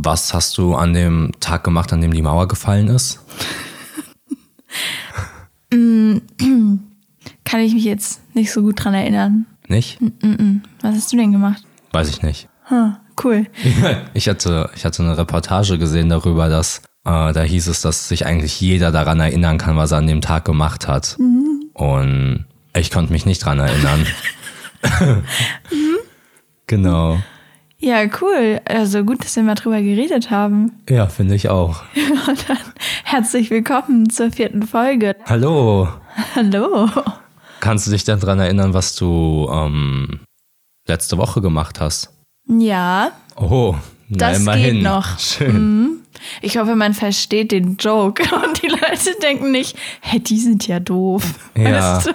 Was hast du an dem Tag gemacht, an dem die Mauer gefallen ist? Kann ich mich jetzt nicht so gut dran erinnern. Nicht? Was hast du denn gemacht? Weiß ich nicht. Hm, cool. Ich hatte, ich hatte eine Reportage gesehen darüber, dass äh, da hieß es, dass sich eigentlich jeder daran erinnern kann, was er an dem Tag gemacht hat. Und ich konnte mich nicht dran erinnern. Genau. Ja, cool. Also gut, dass wir mal drüber geredet haben. Ja, finde ich auch. Und dann herzlich willkommen zur vierten Folge. Hallo. Hallo. Kannst du dich denn dran erinnern, was du ähm, letzte Woche gemacht hast? Ja, Oh, na Das immerhin. geht noch. Schön. ich hoffe, man versteht den Joke und die Leute denken nicht, hey, die sind ja doof. Ja. Weißt du?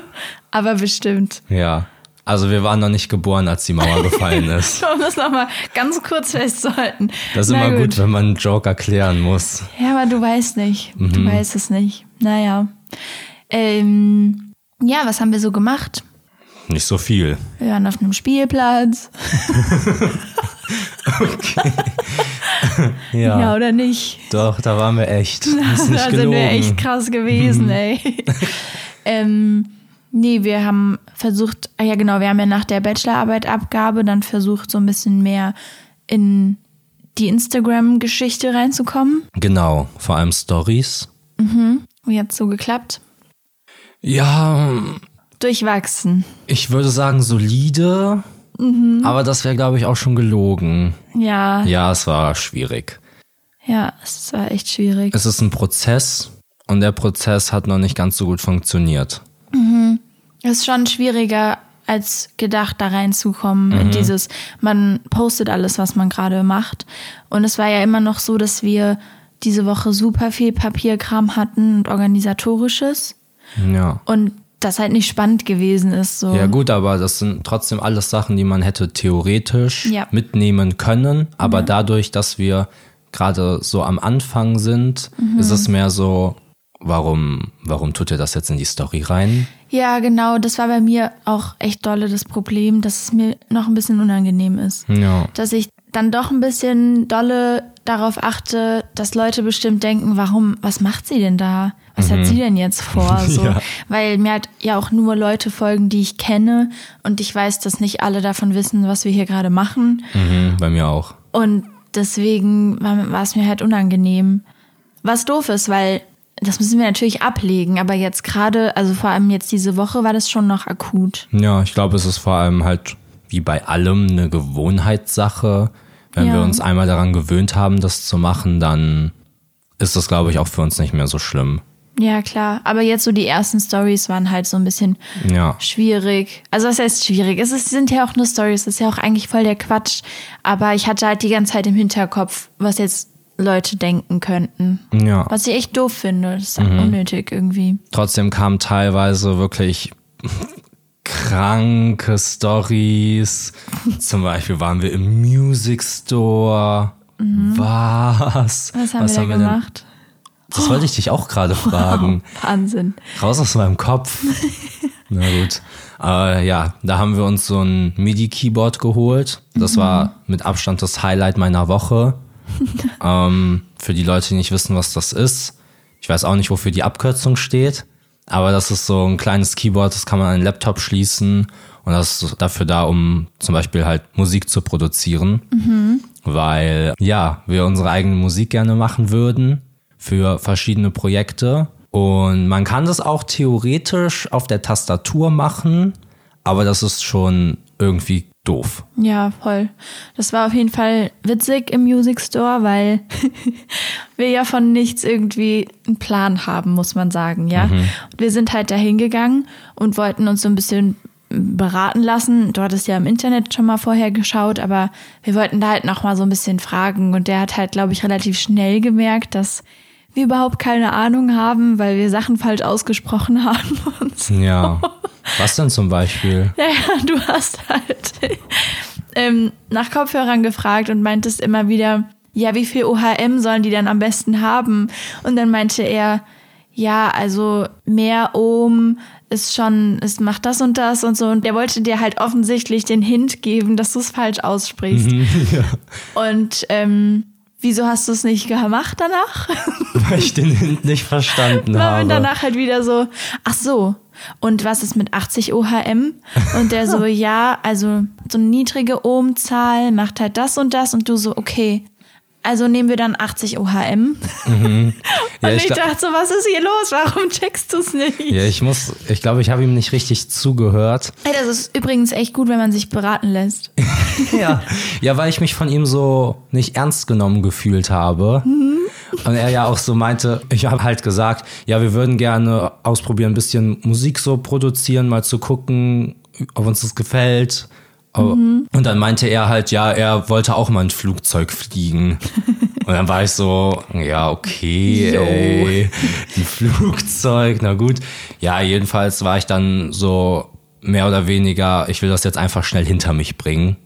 Aber bestimmt. Ja. Also wir waren noch nicht geboren, als die Mauer gefallen ist. Um das nochmal ganz kurz festzuhalten. Das ist Na immer gut. wenn man einen Joke erklären muss. Ja, aber du weißt nicht. Mhm. Du weißt es nicht. Naja. Ähm, ja, was haben wir so gemacht? Nicht so viel. Wir waren auf einem Spielplatz. Ja, Ja, oder nicht? doch, da waren wir echt. Das ist nicht da gelogen. sind wir echt krass gewesen, ey. ähm, nee, wir haben versucht, ah ja genau, wir haben ja nach der Bachelorarbeitabgabe dann versucht, so ein bisschen mehr in die Instagram-Geschichte reinzukommen. Genau, vor allem Stories. Wie hat's so geklappt? Ja, Durchwachsen. ich würde sagen solide, Mhm. aber das wäre, glaube ich, auch schon gelogen. Ja, Ja, es war schwierig. ja, es war echt schwierig. Es ist ein Prozess und der Prozess hat noch nicht ganz so gut funktioniert. Es ist schon schwieriger als gedacht, da reinzukommen Mhm. in dieses, man postet alles, was man gerade macht. Und es war ja immer noch so, dass wir diese Woche super viel Papierkram hatten und organisatorisches Ja. und das halt nicht spannend gewesen ist. So. Ja gut, aber das sind trotzdem alles Sachen, die man hätte theoretisch Ja. mitnehmen können. Aber dadurch, dass wir gerade so am Anfang sind, Mhm. ist es mehr so, warum, warum tut ihr das jetzt in die Story rein? ja, genau, das war bei mir auch echt dolle das Problem, dass es mir noch ein bisschen unangenehm ist. Ja. dass ich dann doch ein bisschen dolle darauf achte, dass Leute bestimmt denken, warum, was macht sie denn da? Was hat sie denn jetzt vor? So, Mhm. Ja. Weil mir halt ja auch nur Leute folgen, die ich kenne und ich weiß, dass nicht alle davon wissen, was wir hier gerade machen. Mhm, bei mir auch. Und deswegen war, war es mir halt unangenehm. Was doof ist, weil das müssen wir natürlich ablegen, aber jetzt gerade, also vor allem jetzt diese Woche, war das schon noch akut. Ja, ich glaube, es ist vor allem halt wie bei allem eine Gewohnheitssache. Wenn Ja. wir uns einmal daran gewöhnt haben, das zu machen, dann ist das, glaube ich, auch für uns nicht mehr so schlimm. Ja, klar. Aber jetzt so die ersten Stories waren halt so ein bisschen Ja. schwierig. Also was heißt schwierig? Es ist, sind ja auch nur Stories, das ist ja auch eigentlich voll der Quatsch. Aber ich hatte halt die ganze Zeit im Hinterkopf, was jetzt Leute denken könnten. Ja. Was ich echt doof finde. Das ist Mhm. unnötig irgendwie. Trotzdem kamen teilweise wirklich kranke Stories. Zum Beispiel waren wir im Music Store. Was? Mhm. Was haben wir da gemacht? Das wollte ich dich auch gerade fragen. Wahnsinn. Raus aus meinem Kopf. Na gut. Äh, ja, da haben wir uns so ein MIDI-Keyboard geholt. Das war mit Abstand das Highlight meiner Woche. ähm, für die Leute, die nicht wissen, was das ist. Ich weiß auch nicht, wofür die Abkürzung steht. Aber das ist so ein kleines Keyboard, das kann man an den Laptop schließen. Und das ist dafür da, um zum Beispiel halt Musik zu produzieren. Weil, ja, wir unsere eigene Musik gerne machen würden für verschiedene Projekte. Und man kann das auch theoretisch auf der Tastatur machen, aber das ist schon irgendwie doof. Ja, voll. Das war auf jeden Fall witzig im Music Store, weil wir ja von nichts irgendwie einen Plan haben, muss man sagen, ja. Und wir sind halt da hingegangen und wollten uns so ein bisschen beraten lassen. Du hattest ja im Internet schon mal vorher geschaut, aber wir wollten da halt noch mal so ein bisschen fragen und der hat halt, glaube ich, relativ schnell gemerkt, dass wir überhaupt keine Ahnung haben, weil wir Sachen falsch ausgesprochen haben und so. Ja. Was denn zum Beispiel? Ja, ja, du hast halt ähm, nach Kopfhörern gefragt und meintest immer wieder, ja, wie viel OHM sollen die denn am besten haben? Und dann meinte er, ja, also mehr Ohm ist schon, es macht das und das und so. Und der wollte dir halt offensichtlich den Hint geben, dass du es falsch aussprichst. Und ähm, wieso hast du es nicht gemacht danach? Weil ich den Hint nicht verstanden War habe. danach halt wieder so, ach so, und was ist mit 80 OHM? Und der so, ja, also so eine niedrige Ohmzahl macht halt das und das und du so, okay. Also nehmen wir dann 80 OHM. Mhm. Ja, und ich ich, dachte so, was ist hier los? Warum checkst du es nicht? Ja, ich muss, ich glaube, ich habe ihm nicht richtig zugehört. Ey, das ist übrigens echt gut, wenn man sich beraten lässt. Ja. ja, weil ich mich von ihm so nicht ernst genommen gefühlt habe. Und er ja auch so meinte, ich habe halt gesagt, ja, wir würden gerne ausprobieren, ein bisschen Musik so produzieren, mal zu gucken, ob uns das gefällt. Und dann meinte er halt, ja, er wollte auch mal ein Flugzeug fliegen. Und dann war ich so, ja, okay, ey, ein Flugzeug, na gut. Ja, jedenfalls war ich dann so mehr oder weniger, ich will das jetzt einfach schnell hinter mich bringen.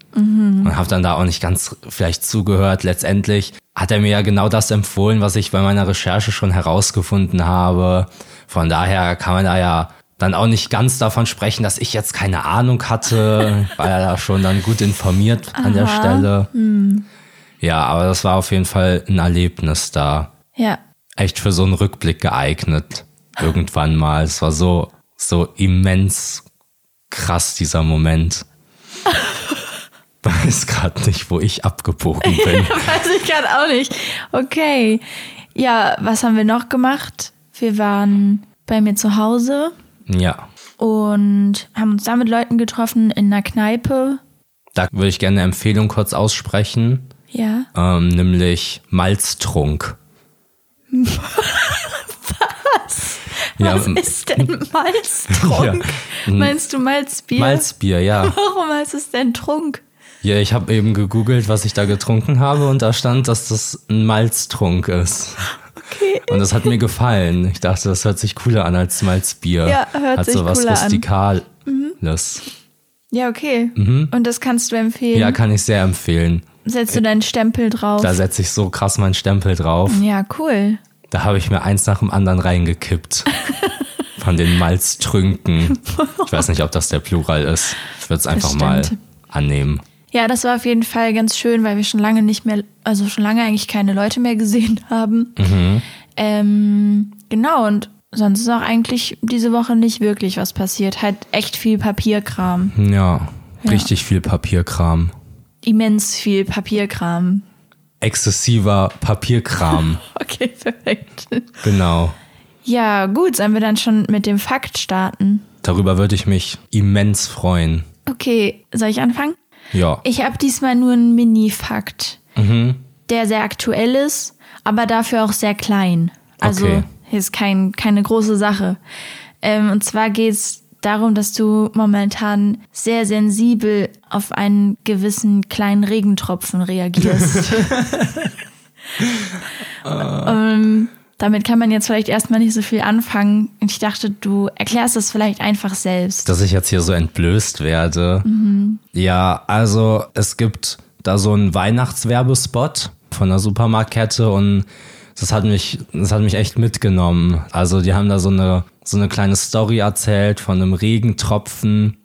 Und habe dann da auch nicht ganz vielleicht zugehört. Letztendlich hat er mir ja genau das empfohlen, was ich bei meiner Recherche schon herausgefunden habe. Von daher kann man da ja dann auch nicht ganz davon sprechen, dass ich jetzt keine Ahnung hatte, weil er da schon dann gut informiert an der Aha. Stelle. Ja, aber das war auf jeden Fall ein Erlebnis da. Ja. Echt für so einen Rückblick geeignet. Irgendwann mal. Es war so, so immens krass, dieser Moment. Weiß gerade nicht, wo ich abgebogen bin. Weiß ich gerade auch nicht. Okay. Ja, was haben wir noch gemacht? Wir waren bei mir zu Hause ja. und haben uns da mit Leuten getroffen in einer Kneipe. Da würde ich gerne eine Empfehlung kurz aussprechen. Ja. Ähm, nämlich Malztrunk. Was? Ja, Was ist denn Malztrunk? Ja. Meinst du Malzbier? Malzbier, ja. Warum heißt es denn Trunk? Ja, ich habe eben gegoogelt, was ich da getrunken habe und da stand, dass das ein Malztrunk ist. Okay. Und das hat mir gefallen. Ich dachte, das hört sich cooler an als Malzbier. Ja, hört hat sich so was cooler an. Rustikales. Ja, okay. Und das kannst du empfehlen. Mhm. Ja, kann ich sehr empfehlen. Setzt du deinen Stempel drauf? Da setze ich so krass meinen Stempel drauf. ja, cool. Da habe ich mir eins nach dem anderen reingekippt. Von den Malztrünken. Ich weiß nicht, ob das der Plural ist. Ich würde es einfach mal annehmen. Ja, das war auf jeden Fall ganz schön, weil wir schon lange nicht mehr, also schon lange eigentlich keine Leute mehr gesehen haben. Mhm. Ähm, genau, und sonst ist auch eigentlich diese Woche nicht wirklich was passiert. Halt echt viel Papierkram. Ja, Ja. richtig viel Papierkram. Immens viel Papierkram. Exzessiver Papierkram. Okay, perfekt. genau. Ja, gut, sollen wir dann schon mit dem Fakt starten? Darüber würde ich mich immens freuen. Okay, soll ich anfangen? Ja. Ich habe diesmal nur einen Mini-Fakt, Mhm. der sehr aktuell ist, aber dafür auch sehr klein. Also Okay. ist kein, keine große Sache. Ähm, und zwar geht es darum, dass du momentan sehr sensibel auf einen gewissen kleinen Regentropfen reagierst. ähm, damit kann man jetzt vielleicht erstmal nicht so viel anfangen. Und ich dachte, du erklärst es vielleicht einfach selbst. dass ich jetzt hier so entblößt werde. Ja, also es gibt da so einen Weihnachtswerbespot von der Supermarktkette und das hat mich, das hat mich echt mitgenommen. Also die haben da so eine, so eine kleine Story erzählt von einem Regentropfen,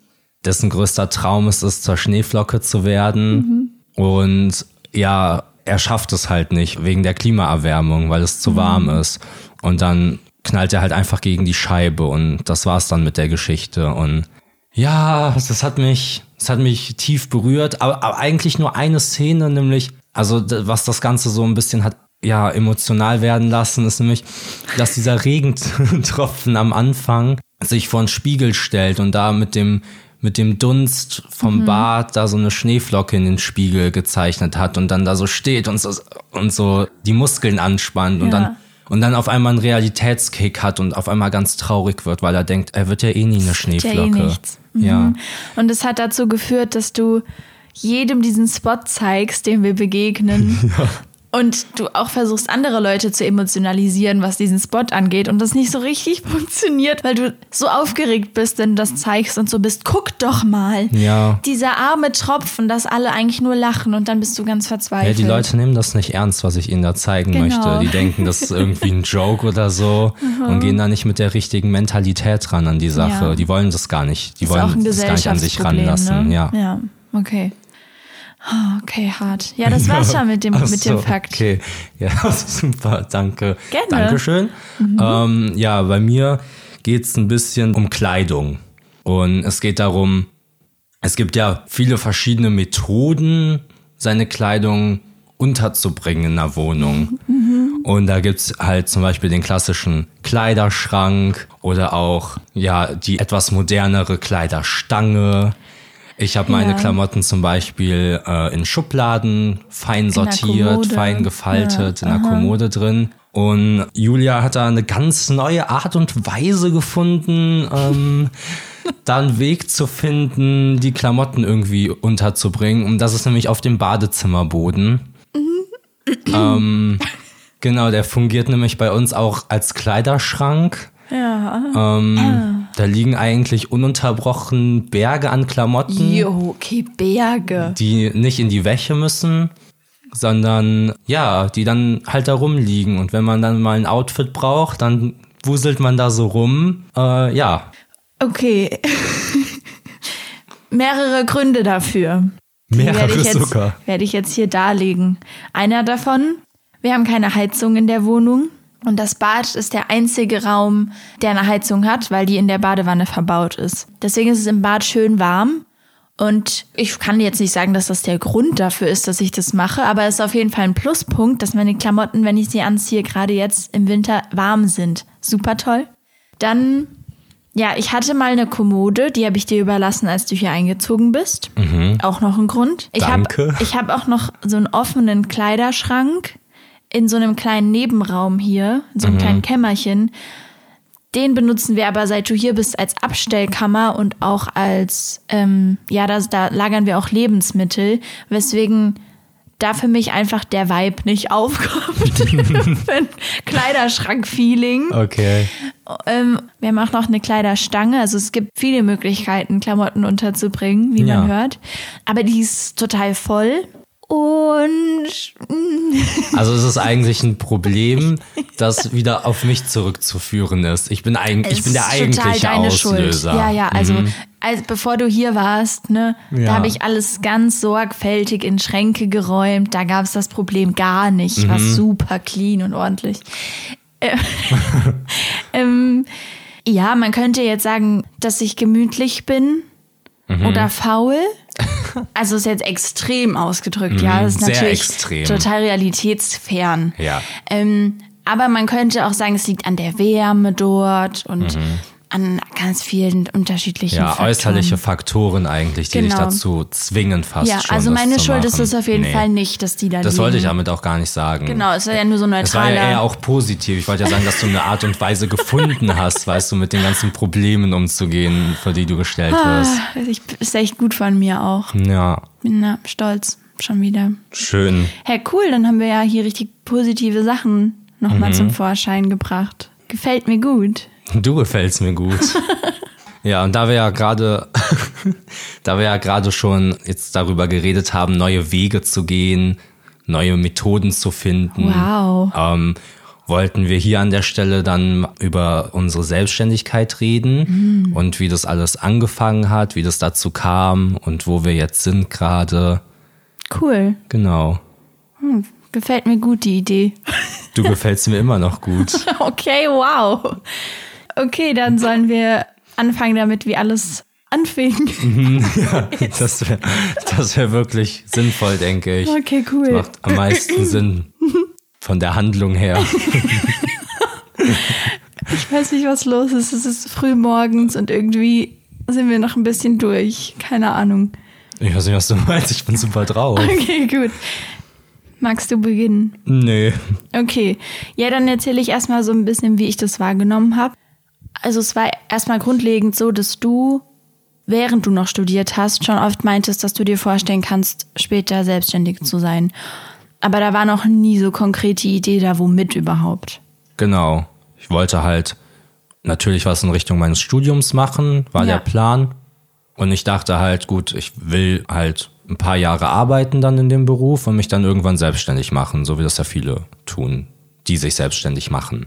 dessen größter Traum es ist, zur Schneeflocke zu werden. Und ja, er schafft es halt nicht wegen der Klimaerwärmung, weil es zu warm ist. Und dann knallt er halt einfach gegen die Scheibe und das war's dann mit der Geschichte. Und ja, das hat mich, das hat mich tief berührt, aber, aber eigentlich nur eine Szene, nämlich, also was das Ganze so ein bisschen hat, ja, emotional werden lassen, ist nämlich, dass dieser Regentropfen am Anfang sich vor einen Spiegel stellt und da mit dem, mit dem Dunst vom Bad da so eine Schneeflocke in den Spiegel gezeichnet hat und dann da so steht und so, und so die Muskeln anspannt und Ja. dann und dann auf einmal einen Realitätskick hat und auf einmal ganz traurig wird, weil er denkt, er wird ja eh nie eine ja Schneeflocke. eh nichts. Mhm. Ja. Und es hat dazu geführt, dass du jedem diesen Spot zeigst, dem wir begegnen. Und du auch versuchst, andere Leute zu emotionalisieren, was diesen Spot angeht. Und das nicht so richtig funktioniert, weil du so aufgeregt bist, wenn du das zeigst und so bist. Guck doch mal. Ja. Dieser arme Tropfen, dass alle eigentlich nur lachen und dann bist du ganz Ja, verzweifelt. die Leute nehmen das nicht ernst, was ich ihnen da zeigen Genau. möchte. Die denken, das ist irgendwie ein Joke oder so und gehen da nicht mit der richtigen Mentalität ran an die Sache. Ja. Die wollen das gar nicht. Die ist wollen das gar nicht an sich ranlassen. Ne? Ja. ja, okay. Oh, okay, hart. Ja, das war's schon mit dem, Ach mit dem so, Fakt. Okay, ja, super, danke. Gerne. Dankeschön. Ähm, ja, bei mir geht es ein bisschen um Kleidung. Und es geht darum, es gibt ja viele verschiedene Methoden, seine Kleidung unterzubringen in einer Wohnung. Und da gibt's halt zum Beispiel den klassischen Kleiderschrank oder auch ja die etwas modernere Kleiderstange. Ich habe meine Ja. Klamotten zum Beispiel äh, in Schubladen fein sortiert, fein gefaltet, Ja, in der Kommode drin. Und Julia hat da eine ganz neue Art und Weise gefunden, ähm, da einen Weg zu finden, die Klamotten irgendwie unterzubringen. Und das ist nämlich auf dem Badezimmerboden. ähm, genau, der fungiert nämlich bei uns auch als Kleiderschrank. Ja. Ähm, Da liegen eigentlich ununterbrochen Berge an Klamotten Jo, okay, Berge. die nicht in die Wäsche müssen, sondern ja, die dann halt da rumliegen. Und wenn man dann mal ein Outfit braucht, dann wuselt man da so rum. Äh, ja, Okay. Mehrere Gründe dafür. Mehrere werde ich jetzt, sogar. Werde ich jetzt hier darlegen. Einer davon, wir haben keine Heizung in der Wohnung. Und das Bad ist der einzige Raum, der eine Heizung hat, weil die in der Badewanne verbaut ist. Deswegen ist es im Bad schön warm. Und ich kann jetzt nicht sagen, dass das der Grund dafür ist, dass ich das mache, aber es ist auf jeden Fall ein Pluspunkt, dass meine Klamotten, wenn ich sie anziehe, gerade jetzt im Winter warm sind. Super toll. Dann, ja, ich hatte mal eine Kommode, die habe ich dir überlassen, als du hier eingezogen bist. Auch noch ein Grund. Ich habe Danke. ich hab auch noch so einen offenen Kleiderschrank in so einem kleinen Nebenraum hier, in so einem kleinen Kämmerchen. Den benutzen wir aber, seit du hier bist, als Abstellkammer und auch als, ähm, ja, das, da lagern wir auch Lebensmittel, weswegen da für mich einfach der Vibe nicht aufkommt. Kleiderschrank-Feeling. okay. Ähm, wir haben auch noch eine Kleiderstange. Also es gibt viele Möglichkeiten, Klamotten unterzubringen, wie man Ja. hört. Aber die ist total voll. Und Also es ist eigentlich ein Problem, das wieder auf mich zurückzuführen ist. Ich bin, eig ich bin der eigentliche deine Auslöser. Schuld. Ja, ja, also als, bevor du hier warst, ne, da Ja. habe ich alles ganz sorgfältig in Schränke geräumt. Da gab es das Problem gar nicht. Ich war Mhm. super clean und ordentlich. Äh, ähm, ja, man könnte jetzt sagen, dass ich gemütlich bin Mhm. oder faul. Also ist jetzt extrem ausgedrückt, ja. Das ist Mhm. natürlich extrem. total realitätsfern. Ja. Ähm, aber man könnte auch sagen, es liegt an der Wärme dort und an ganz vielen unterschiedlichen. Ja, Faktoren. äußerliche Faktoren eigentlich, die dich Genau. dazu zwingen fast Ja, schon. also meine Schuld ist es auf jeden Nee. Fall nicht, dass die da Das liegen. wollte ich damit auch gar nicht sagen. Genau, es war ja nur so Es war ja eher auch positiv. Ich wollte ja sagen, dass du eine Art und Weise gefunden hast, weißt du, mit den ganzen Problemen umzugehen, vor die du gestellt wirst. Ah, ich, ist echt gut von mir auch. Ja, Bin na, stolz, schon wieder. schön. Hey, cool, dann haben wir ja hier richtig positive Sachen nochmal Mhm. zum Vorschein gebracht. Gefällt mir gut. Du gefällst mir gut. ja, und da wir ja gerade, da wir ja gerade schon jetzt darüber geredet haben, neue Wege zu gehen, neue Methoden zu finden, Wow. ähm, wollten wir hier an der Stelle dann über unsere Selbstständigkeit reden und wie das alles angefangen hat, wie das dazu kam und wo wir jetzt sind gerade. Cool. Genau. Hm, gefällt mir gut, die Idee. Du gefällst mir immer noch gut. Okay, wow. Okay, dann sollen wir anfangen damit, wie alles anfing. Das wäre das wär wirklich sinnvoll, denke ich. Okay, cool. Das macht am meisten Sinn von der Handlung her. Ich weiß nicht, was los ist. Es ist früh morgens und irgendwie sind wir noch ein bisschen durch. Keine Ahnung. Ich weiß nicht, was du meinst. Ich bin super drauf. Okay, gut. Magst du beginnen? Nee. Okay. Ja, dann erzähle ich erstmal so ein bisschen, wie ich das wahrgenommen habe. Also es war erstmal grundlegend so, dass du, während du noch studiert hast, schon oft meintest, dass du dir vorstellen kannst, später selbstständig zu sein. Aber da war noch nie so konkrete Idee da, womit überhaupt. Genau. Ich wollte halt natürlich was in Richtung meines Studiums machen, war Ja. der Plan. Und ich dachte halt, gut, ich will halt ein paar Jahre arbeiten dann in dem Beruf und mich dann irgendwann selbstständig machen, so wie das ja viele tun, die sich selbstständig machen.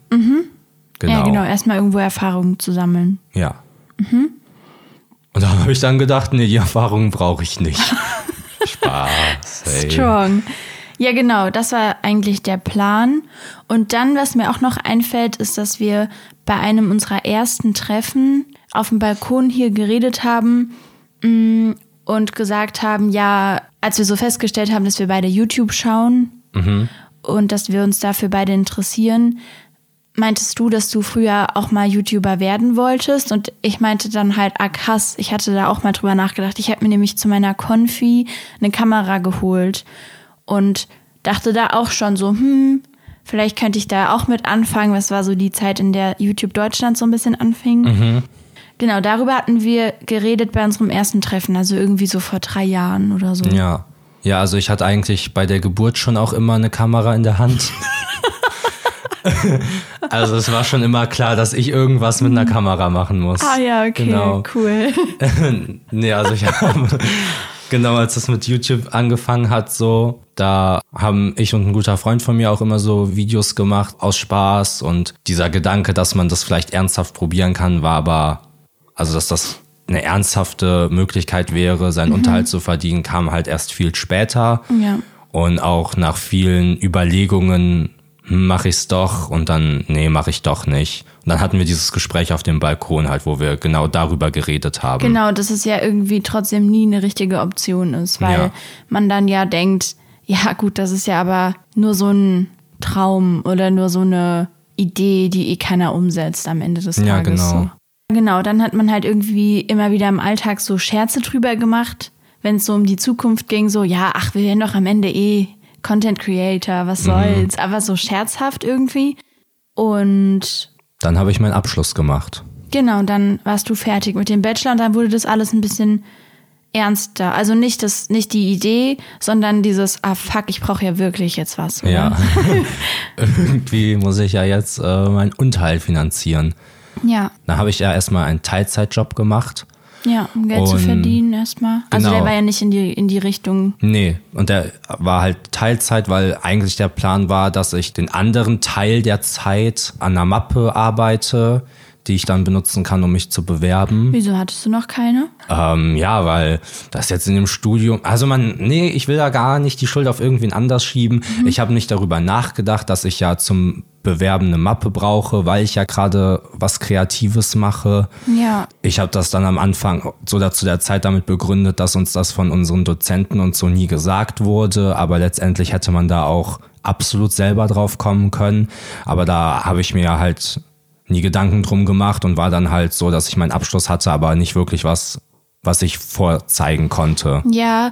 Genau. Ja, genau. Erstmal irgendwo Erfahrungen zu sammeln. Ja. Und da habe ich dann gedacht, nee, die Erfahrung brauche ich nicht. Spaß. Hey. Strong. Ja, genau, das war eigentlich der Plan. Und dann, was mir auch noch einfällt, ist, dass wir bei einem unserer ersten Treffen auf dem Balkon hier geredet haben mm, und gesagt haben, ja, als wir so festgestellt haben, dass wir beide YouTube schauen und dass wir uns dafür beide interessieren, meintest du, dass du früher auch mal YouTuber werden wolltest? Und ich meinte dann halt, ah krass, ich hatte da auch mal drüber nachgedacht. Ich habe mir nämlich zu meiner Konfi eine Kamera geholt und dachte da auch schon so, hm, vielleicht könnte ich da auch mit anfangen. Das war so die Zeit, in der YouTube Deutschland so ein bisschen anfing. Genau, darüber hatten wir geredet bei unserem ersten Treffen, also irgendwie so vor drei Jahren oder so. Ja. Ja, also ich hatte eigentlich bei der Geburt schon auch immer eine Kamera in der Hand. also es war schon immer klar, dass ich irgendwas mit einer Kamera machen muss. Ah ja, okay, Genau. cool. nee, also ich habe genau als das mit YouTube angefangen hat, so, da haben ich und ein guter Freund von mir auch immer so Videos gemacht aus Spaß und dieser Gedanke, dass man das vielleicht ernsthaft probieren kann, war aber, also dass das eine ernsthafte Möglichkeit wäre, seinen Unterhalt zu verdienen, kam halt erst viel später. Ja. Und auch nach vielen Überlegungen, hm, mache ich's doch und dann, nee, mache ich doch nicht. Und dann hatten wir dieses Gespräch auf dem Balkon halt, wo wir genau darüber geredet haben. Genau, dass es ja irgendwie trotzdem nie eine richtige Option ist, weil Ja. man dann ja denkt, ja gut, das ist ja aber nur so ein Traum oder nur so eine Idee, die eh keiner umsetzt am Ende des Tages. Ja, genau. So. Genau, dann hat man halt irgendwie immer wieder im Alltag so Scherze drüber gemacht, wenn es so um die Zukunft ging, so, ja, ach, wir werden doch am Ende eh Content Creator, was Mhm. soll's, aber so scherzhaft irgendwie. Und Dann habe ich meinen Abschluss gemacht. Genau, dann warst du fertig mit dem Bachelor und dann wurde das alles ein bisschen ernster. Also nicht das, nicht die Idee, sondern dieses, ah fuck, ich brauche ja wirklich jetzt was. Oder? Ja. Irgendwie muss ich ja jetzt äh, meinen Unterhalt finanzieren. Ja, Da habe ich ja erstmal einen Teilzeitjob gemacht. Ja, um Geld zu Und- verdienen erstmal. Also Genau. der war ja nicht in die, in die Richtung. Nee, und der war halt Teilzeit, weil eigentlich der Plan war, dass ich den anderen Teil der Zeit an einer Mappe arbeite, die ich dann benutzen kann, um mich zu bewerben. Wieso hattest du noch keine? Ähm, ja, weil das jetzt in dem Studium, also man, nee, ich will da gar nicht die Schuld auf irgendwen anders schieben. Ich habe nicht darüber nachgedacht, dass ich ja zum Bewerben eine Mappe brauche, weil ich ja gerade was Kreatives mache. Ja. Ich habe das dann am Anfang so zu der Zeit damit begründet, dass uns das von unseren Dozenten und so nie gesagt wurde, aber letztendlich hätte man da auch absolut selber drauf kommen können. Aber da habe ich mir halt nie Gedanken drum gemacht und war dann halt so, dass ich meinen Abschluss hatte, aber nicht wirklich was, was ich vorzeigen konnte. Ja,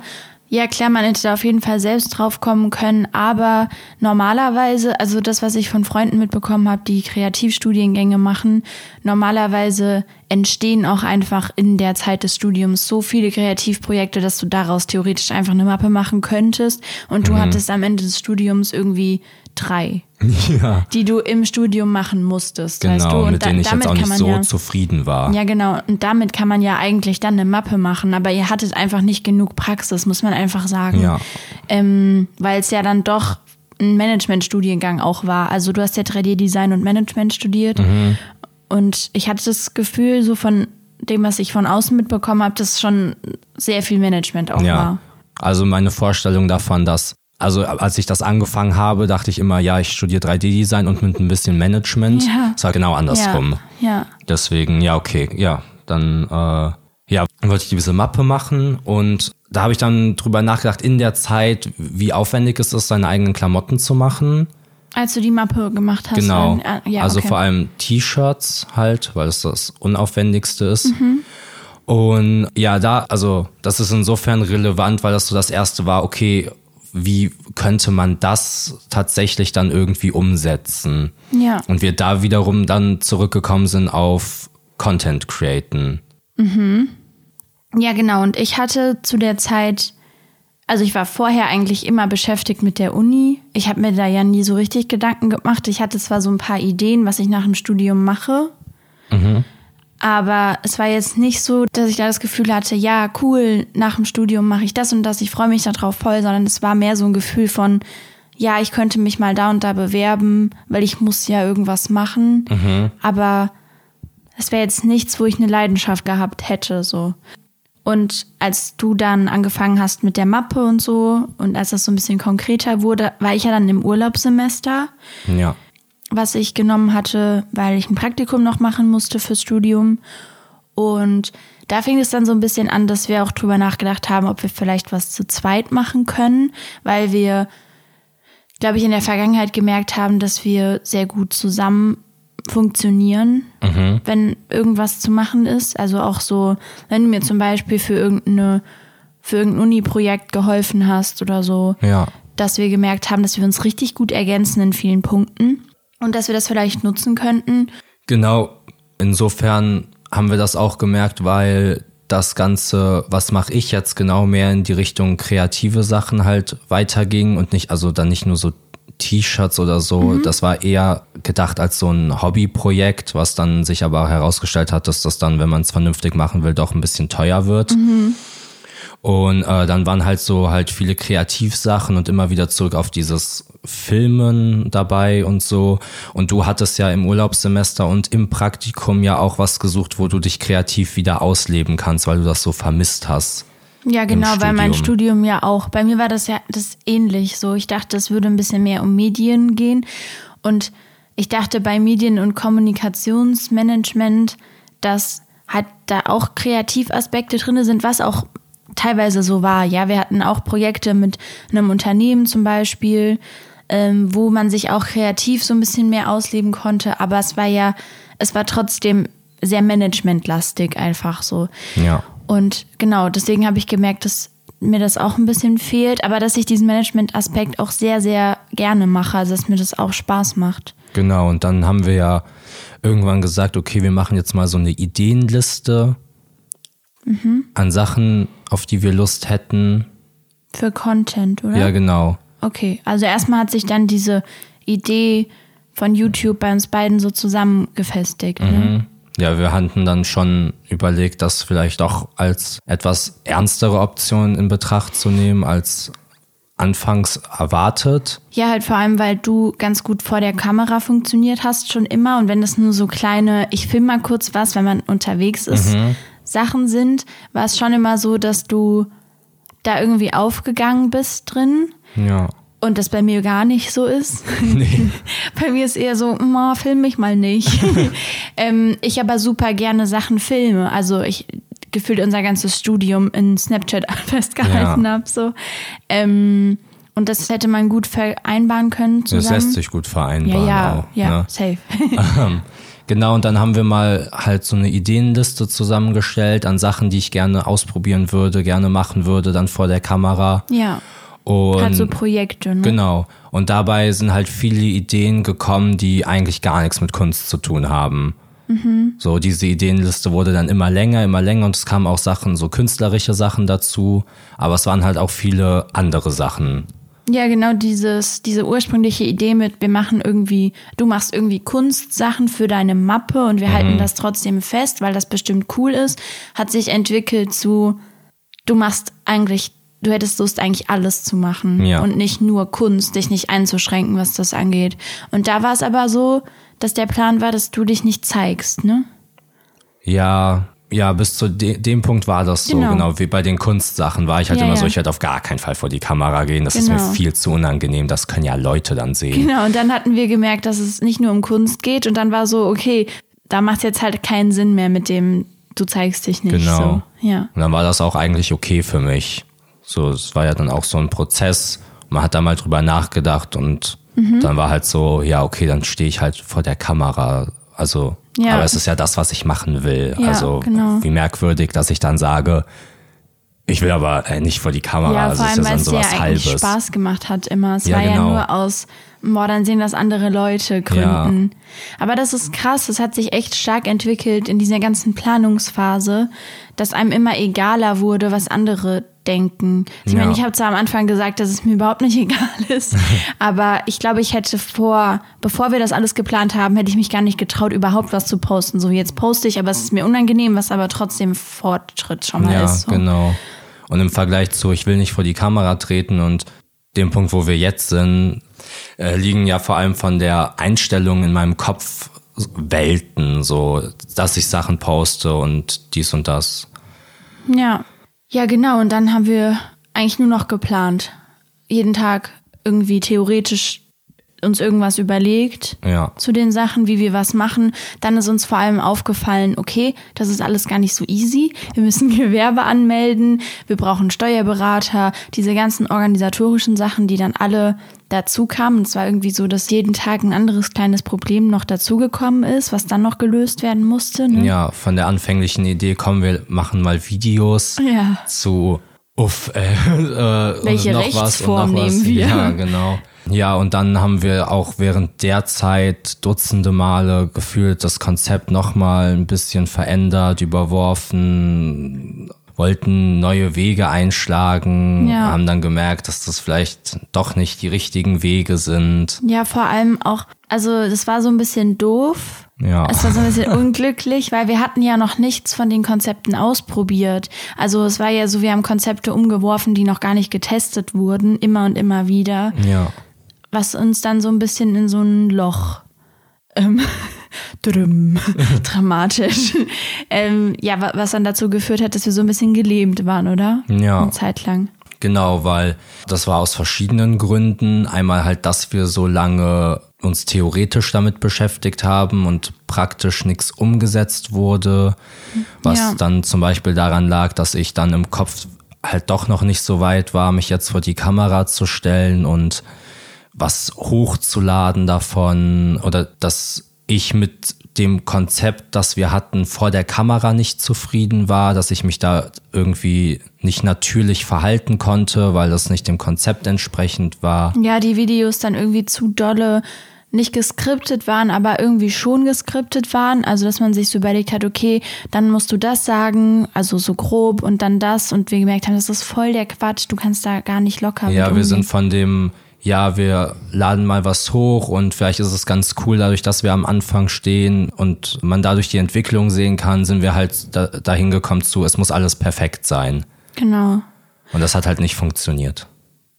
ja klar, man hätte da auf jeden Fall selbst drauf kommen können, aber normalerweise, also das, was ich von Freunden mitbekommen habe, die Kreativstudiengänge machen, normalerweise entstehen auch einfach in der Zeit des Studiums so viele Kreativprojekte, dass du daraus theoretisch einfach eine Mappe machen könntest und du hattest am Ende des Studiums irgendwie drei, Ja, die du im Studium machen musstest, weißt du? genau, Und mit da- denen ich jetzt damit auch kann nicht so ja zufrieden war. ja, genau. Und damit kann man ja eigentlich dann eine Mappe machen, aber ihr hattet einfach nicht genug Praxis, muss man einfach sagen. Ja. Ähm, Weil es ja dann doch ein Managementstudiengang auch war. Also du hast ja 3D-Design und Management studiert. Mhm. Und ich hatte das Gefühl, so von dem, was ich von außen mitbekommen habe, dass schon sehr viel Management auch Ja. war. Also meine Vorstellung davon, dass, also als ich das angefangen habe, dachte ich immer, ja, ich studiere 3D-Design und mit ein bisschen Management. Ja. Es war genau andersrum. Ja, ja. Deswegen, ja, okay, ja, dann, äh, ja, wollte ich diese Mappe machen und da habe ich dann drüber nachgedacht, in der Zeit, wie aufwendig es ist, seine eigenen Klamotten zu machen. Als du die Mappe gemacht hast. Genau. dann- ah, ja, also okay. vor allem T-Shirts halt, weil es das unaufwendigste ist. Mhm. Und ja, da, also das ist insofern relevant, weil das so das erste war, okay, wie könnte man das tatsächlich dann irgendwie umsetzen? Ja. Und wir da wiederum dann zurückgekommen sind auf Content createn. Ja, genau. Und ich hatte zu der Zeit, also ich war vorher eigentlich immer beschäftigt mit der Uni. Ich habe mir da ja nie so richtig Gedanken gemacht. Ich hatte zwar so ein paar Ideen, was ich nach dem Studium mache. Aber es war jetzt nicht so, dass ich da das Gefühl hatte, ja, cool, nach dem Studium mache ich das und das, ich freue mich darauf voll, sondern es war mehr so ein Gefühl von, ja, ich könnte mich mal da und da bewerben, weil ich muss ja irgendwas machen. Aber es wäre jetzt nichts, wo ich eine Leidenschaft gehabt hätte, so. Und als du dann angefangen hast mit der Mappe und so und als das so ein bisschen konkreter wurde, war ich ja dann im Urlaubssemester, Ja. Was ich genommen hatte, weil ich ein Praktikum noch machen musste fürs Studium. Und da fing es dann so ein bisschen an, dass wir auch drüber nachgedacht haben, ob wir vielleicht was zu zweit machen können, weil wir, glaube ich, in der Vergangenheit gemerkt haben, dass wir sehr gut zusammen funktionieren, wenn irgendwas zu machen ist. Also auch so, wenn du mir zum Beispiel für irgendeine, für irgendein Uni-Projekt geholfen hast oder so, Ja. dass wir gemerkt haben, dass wir uns richtig gut ergänzen in vielen Punkten und dass wir das vielleicht nutzen könnten. Genau. Insofern haben wir das auch gemerkt, weil das Ganze, was mache ich jetzt genau mehr in die Richtung kreative Sachen halt weiterging und nicht, also dann nicht nur so T-Shirts oder so. Das war eher gedacht als so ein Hobbyprojekt, was dann sich aber herausgestellt hat, dass das dann, wenn man es vernünftig machen will, doch ein bisschen teuer wird. Und äh, dann waren halt so halt viele Kreativsachen und immer wieder zurück auf dieses Filmen dabei und so. Und du hattest ja im Urlaubssemester und im Praktikum ja auch was gesucht, wo du dich kreativ wieder ausleben kannst, weil du das so vermisst hast. Ja, genau, weil mein Studium. Ja auch, bei mir war das ja das ähnlich so. Ich dachte, es würde ein bisschen mehr um Medien gehen und ich dachte bei Medien- und Kommunikationsmanagement, dass halt da auch Kreativaspekte drin sind, was auch teilweise so war. Ja, wir hatten auch Projekte mit einem Unternehmen zum Beispiel, ähm, wo man sich auch kreativ so ein bisschen mehr ausleben konnte, aber es war ja, es war trotzdem sehr managementlastig einfach so. Ja. Und genau, deswegen habe ich gemerkt, dass mir das auch ein bisschen fehlt, aber dass ich diesen Management-Aspekt auch sehr, sehr gerne mache, also dass mir das auch Spaß macht. Genau, und dann haben wir ja irgendwann gesagt, okay, wir machen jetzt mal so eine Ideenliste an Sachen, auf die wir Lust hätten. Für Content, oder? Ja, genau. Okay, also erstmal hat sich dann diese Idee von YouTube bei uns beiden so zusammengefestigt. Ne? Ja, wir hatten dann schon überlegt, das vielleicht auch als etwas ernstere Option in Betracht zu nehmen, als anfangs erwartet. Ja, halt vor allem, weil du ganz gut vor der Kamera funktioniert hast, schon immer. Und wenn das nur so kleine, ich film mal kurz was, wenn man unterwegs ist, Sachen sind, war es schon immer so, dass du da irgendwie aufgegangen bist drin. Ja. Und das bei mir gar nicht so ist. bei mir ist eher so, "Ma, film mich mal nicht. ähm, ich aber super gerne Sachen filme. Also ich gefühlt unser ganzes Studium in Snapchat festgehalten Ja. habe. So. Ähm, und das hätte man gut vereinbaren können Das zusammen. lässt sich gut vereinbaren ja, ja, auch. ja, Ne? safe. Genau, und dann haben wir mal halt so eine Ideenliste zusammengestellt an Sachen, die ich gerne ausprobieren würde, gerne machen würde, dann vor der Kamera. ja, Und halt so Projekte. Ne? Genau. Und dabei sind halt viele Ideen gekommen, die eigentlich gar nichts mit Kunst zu tun haben. So, diese Ideenliste wurde dann immer länger, immer länger und es kamen auch Sachen, so künstlerische Sachen dazu, aber es waren halt auch viele andere Sachen. Ja, genau dieses, diese ursprüngliche Idee mit, wir machen irgendwie, du machst irgendwie Kunstsachen für deine Mappe und wir Mhm. halten das trotzdem fest, weil das bestimmt cool ist, hat sich entwickelt zu, du machst eigentlich, du hättest Lust eigentlich alles zu machen Ja. und nicht nur Kunst, dich nicht einzuschränken, was das angeht. Und da war es aber so, dass der Plan war, dass du dich nicht zeigst, ne? Ja, ja, bis zu de dem Punkt war das so, Genau. genau. Wie bei den Kunstsachen war ich halt Ja, immer ja. so, ich werde auf gar keinen Fall vor die Kamera gehen, das ist Genau. mir viel zu unangenehm, das können ja Leute dann sehen. Genau, und dann hatten wir gemerkt, dass es nicht nur um Kunst geht und dann war so, okay, da macht jetzt halt keinen Sinn mehr mit dem, du zeigst dich nicht. Genau. So. Ja. Und dann war das auch eigentlich okay für mich. So, es war ja dann auch so ein Prozess. Man hat da mal drüber nachgedacht und Mhm. dann war halt so, ja, okay, dann stehe ich halt vor der Kamera. Also, Ja. aber es ist ja das, was ich machen will. Ja, also, genau. wie merkwürdig, dass ich dann sage, ich will aber äh, nicht vor die Kamera. Ja, also, vor es allem, ist weil es ja eigentlich Halbes. Spaß gemacht hat immer. Es Ja, war ja genau. nur aus, boah, dann sehen das andere Leute gründen. Aber das ist krass, das hat sich echt stark entwickelt in dieser ganzen Planungsphase, dass einem immer egaler wurde, was andere denken. Ich Ja. meine, ich habe zwar am Anfang gesagt, dass es mir überhaupt nicht egal ist, aber ich glaube, ich hätte vor, bevor wir das alles geplant haben, hätte ich mich gar nicht getraut, überhaupt was zu posten. So jetzt poste ich, aber es ist mir unangenehm, was aber trotzdem Fortschritt schon mal Ja, ist. So. genau. Und im Vergleich zu, ich will nicht vor die Kamera treten und dem Punkt, wo wir jetzt sind, äh, liegen ja vor allem von der Einstellung in meinem Kopf Welten, so, dass ich Sachen poste und dies und das. Ja. Ja, genau. Und dann haben wir eigentlich nur noch geplant. Jeden Tag irgendwie theoretisch uns irgendwas überlegt Ja. zu den Sachen, wie wir was machen. Dann ist uns vor allem aufgefallen, okay, das ist alles gar nicht so easy. Wir müssen Gewerbe anmelden, wir brauchen Steuerberater, diese ganzen organisatorischen Sachen, die dann alle dazu kamen. Es war irgendwie so, dass jeden Tag ein anderes kleines Problem noch dazugekommen ist, was dann noch gelöst werden musste. Ne? Ja, von der anfänglichen Idee kommen wir machen mal Videos Ja. zu uff, äh, äh, Welche noch Rechtsform was und noch was. nehmen wir? Ja, genau. Ja, und dann haben wir auch während der Zeit dutzende Male gefühlt das Konzept nochmal ein bisschen verändert, überworfen, wollten neue Wege einschlagen, Ja. haben dann gemerkt, dass das vielleicht doch nicht die richtigen Wege sind. Ja, vor allem auch, also das war so ein bisschen doof. Ja. Es war so ein bisschen unglücklich, weil wir hatten ja noch nichts von den Konzepten ausprobiert. Also es war ja so, wir haben Konzepte umgeworfen, die noch gar nicht getestet wurden, immer und immer wieder, Ja. Was uns dann so ein bisschen in so ein Loch ähm, drüm, dramatisch. ähm, ja, wa- was dann dazu geführt hat, dass wir so ein bisschen gelähmt waren, oder? Ja. Eine Zeit lang. Genau, weil das war aus verschiedenen Gründen. Einmal halt, dass wir so lange uns theoretisch damit beschäftigt haben und praktisch nichts umgesetzt wurde, was Ja. dann zum Beispiel daran lag, dass ich dann im Kopf halt doch noch nicht so weit war, mich jetzt vor die Kamera zu stellen und was hochzuladen davon oder dass ich mit dem Konzept, das wir hatten, vor der Kamera nicht zufrieden war, dass ich mich da irgendwie nicht natürlich verhalten konnte, weil das nicht dem Konzept entsprechend war. Ja, die Videos dann irgendwie zu dolle nicht geskriptet waren, aber irgendwie schon geskriptet waren. Also, dass man sich so überlegt hat, okay, dann musst du das sagen, also so grob und dann das. Und wir gemerkt haben, das ist voll der Quatsch, du kannst da gar nicht locker Ja, wir sind von dem, ja, wir laden mal was hoch und vielleicht ist es ganz cool, dadurch, dass wir am Anfang stehen und man dadurch die Entwicklung sehen kann, sind wir halt da, dahin gekommen zu, es muss alles perfekt sein. Genau. Und das hat halt nicht funktioniert.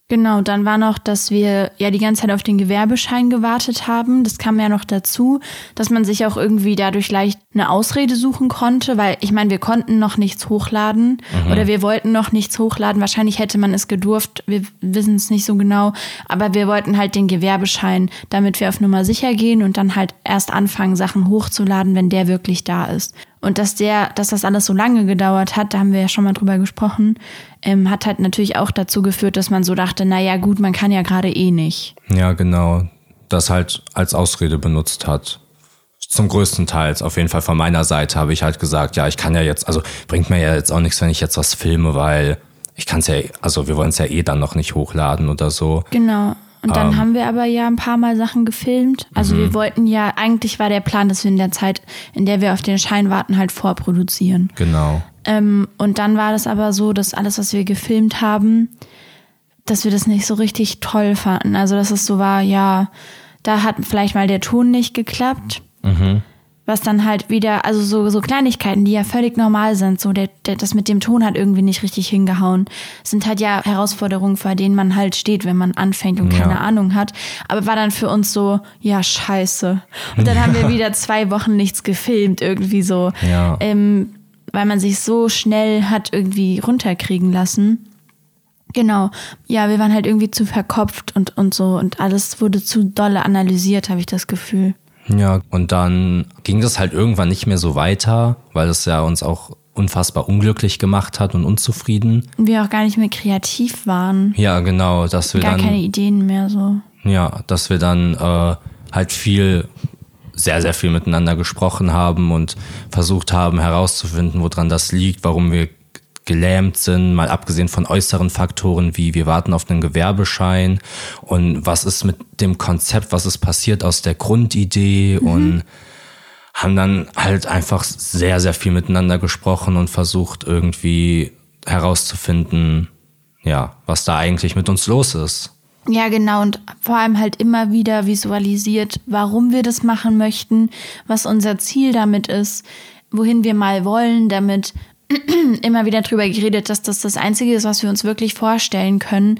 Genau, dann war noch, dass wir ja die ganze Zeit auf den Gewerbeschein gewartet haben. Das kam ja noch dazu, dass man sich auch irgendwie dadurch leicht eine Ausrede suchen konnte, weil ich meine, wir konnten noch nichts hochladen oder wir wollten noch nichts hochladen. Wahrscheinlich hätte man es gedurft, wir wissen es nicht so genau, aber wir wollten halt den Gewerbeschein, damit wir auf Nummer sicher gehen und dann halt erst anfangen, Sachen hochzuladen, wenn der wirklich da ist. Und dass der, dass das alles so lange gedauert hat, da haben wir ja schon mal drüber gesprochen, ähm, hat halt natürlich auch dazu geführt, dass man so dachte, na ja, gut, man kann ja gerade eh nicht. Ja, genau. Das halt als Ausrede benutzt hat. Zum größten Teil, auf jeden Fall von meiner Seite, habe ich halt gesagt, ja, ich kann ja jetzt, also bringt mir ja jetzt auch nichts, wenn ich jetzt was filme, weil ich kann es ja, also wir wollen es ja eh dann noch nicht hochladen oder so. Genau. Und dann haben wir aber ja ein paar Mal Sachen gefilmt. Also wir wollten ja, eigentlich war der Plan, dass wir in der Zeit, in der wir auf den Schein warten, halt vorproduzieren. Genau. Ähm, und dann war das aber so, dass alles, was wir gefilmt haben, dass wir das nicht so richtig toll fanden. Also dass es so war, ja, da hat vielleicht mal der Ton nicht geklappt. Was dann halt wieder, also so, so Kleinigkeiten, die ja völlig normal sind, so der, der, das mit dem Ton hat irgendwie nicht richtig hingehauen. Sind halt ja Herausforderungen, vor denen man halt steht, wenn man anfängt und keine Ja. Ahnung hat. Aber war dann für uns so, ja, scheiße. Und dann haben wir wieder zwei Wochen nichts gefilmt, irgendwie so. Ja. Ähm, weil man sich so schnell hat irgendwie runterkriegen lassen. Genau. Ja, wir waren halt irgendwie zu verkopft und, und so und alles wurde zu dolle analysiert, habe ich das Gefühl. Ja, und dann ging das halt irgendwann nicht mehr so weiter, weil es ja uns auch unfassbar unglücklich gemacht hat und unzufrieden. Und wir auch gar nicht mehr kreativ waren. Ja, genau, dass wir Gar dann keine Ideen mehr so. Ja, dass wir dann äh, halt viel, sehr, sehr viel miteinander gesprochen haben und versucht haben herauszufinden, woran das liegt, warum wir gelähmt sind, mal abgesehen von äußeren Faktoren wie wir warten auf einen Gewerbeschein und was ist mit dem Konzept, was ist passiert aus der Grundidee und haben dann halt einfach sehr, sehr viel miteinander gesprochen und versucht irgendwie herauszufinden, ja, was da eigentlich mit uns los ist. Ja, genau. Und vor allem halt immer wieder visualisiert, warum wir das machen möchten, was unser Ziel damit ist, wohin wir mal wollen damit. Immer wieder drüber geredet, dass das das Einzige ist, was wir uns wirklich vorstellen können,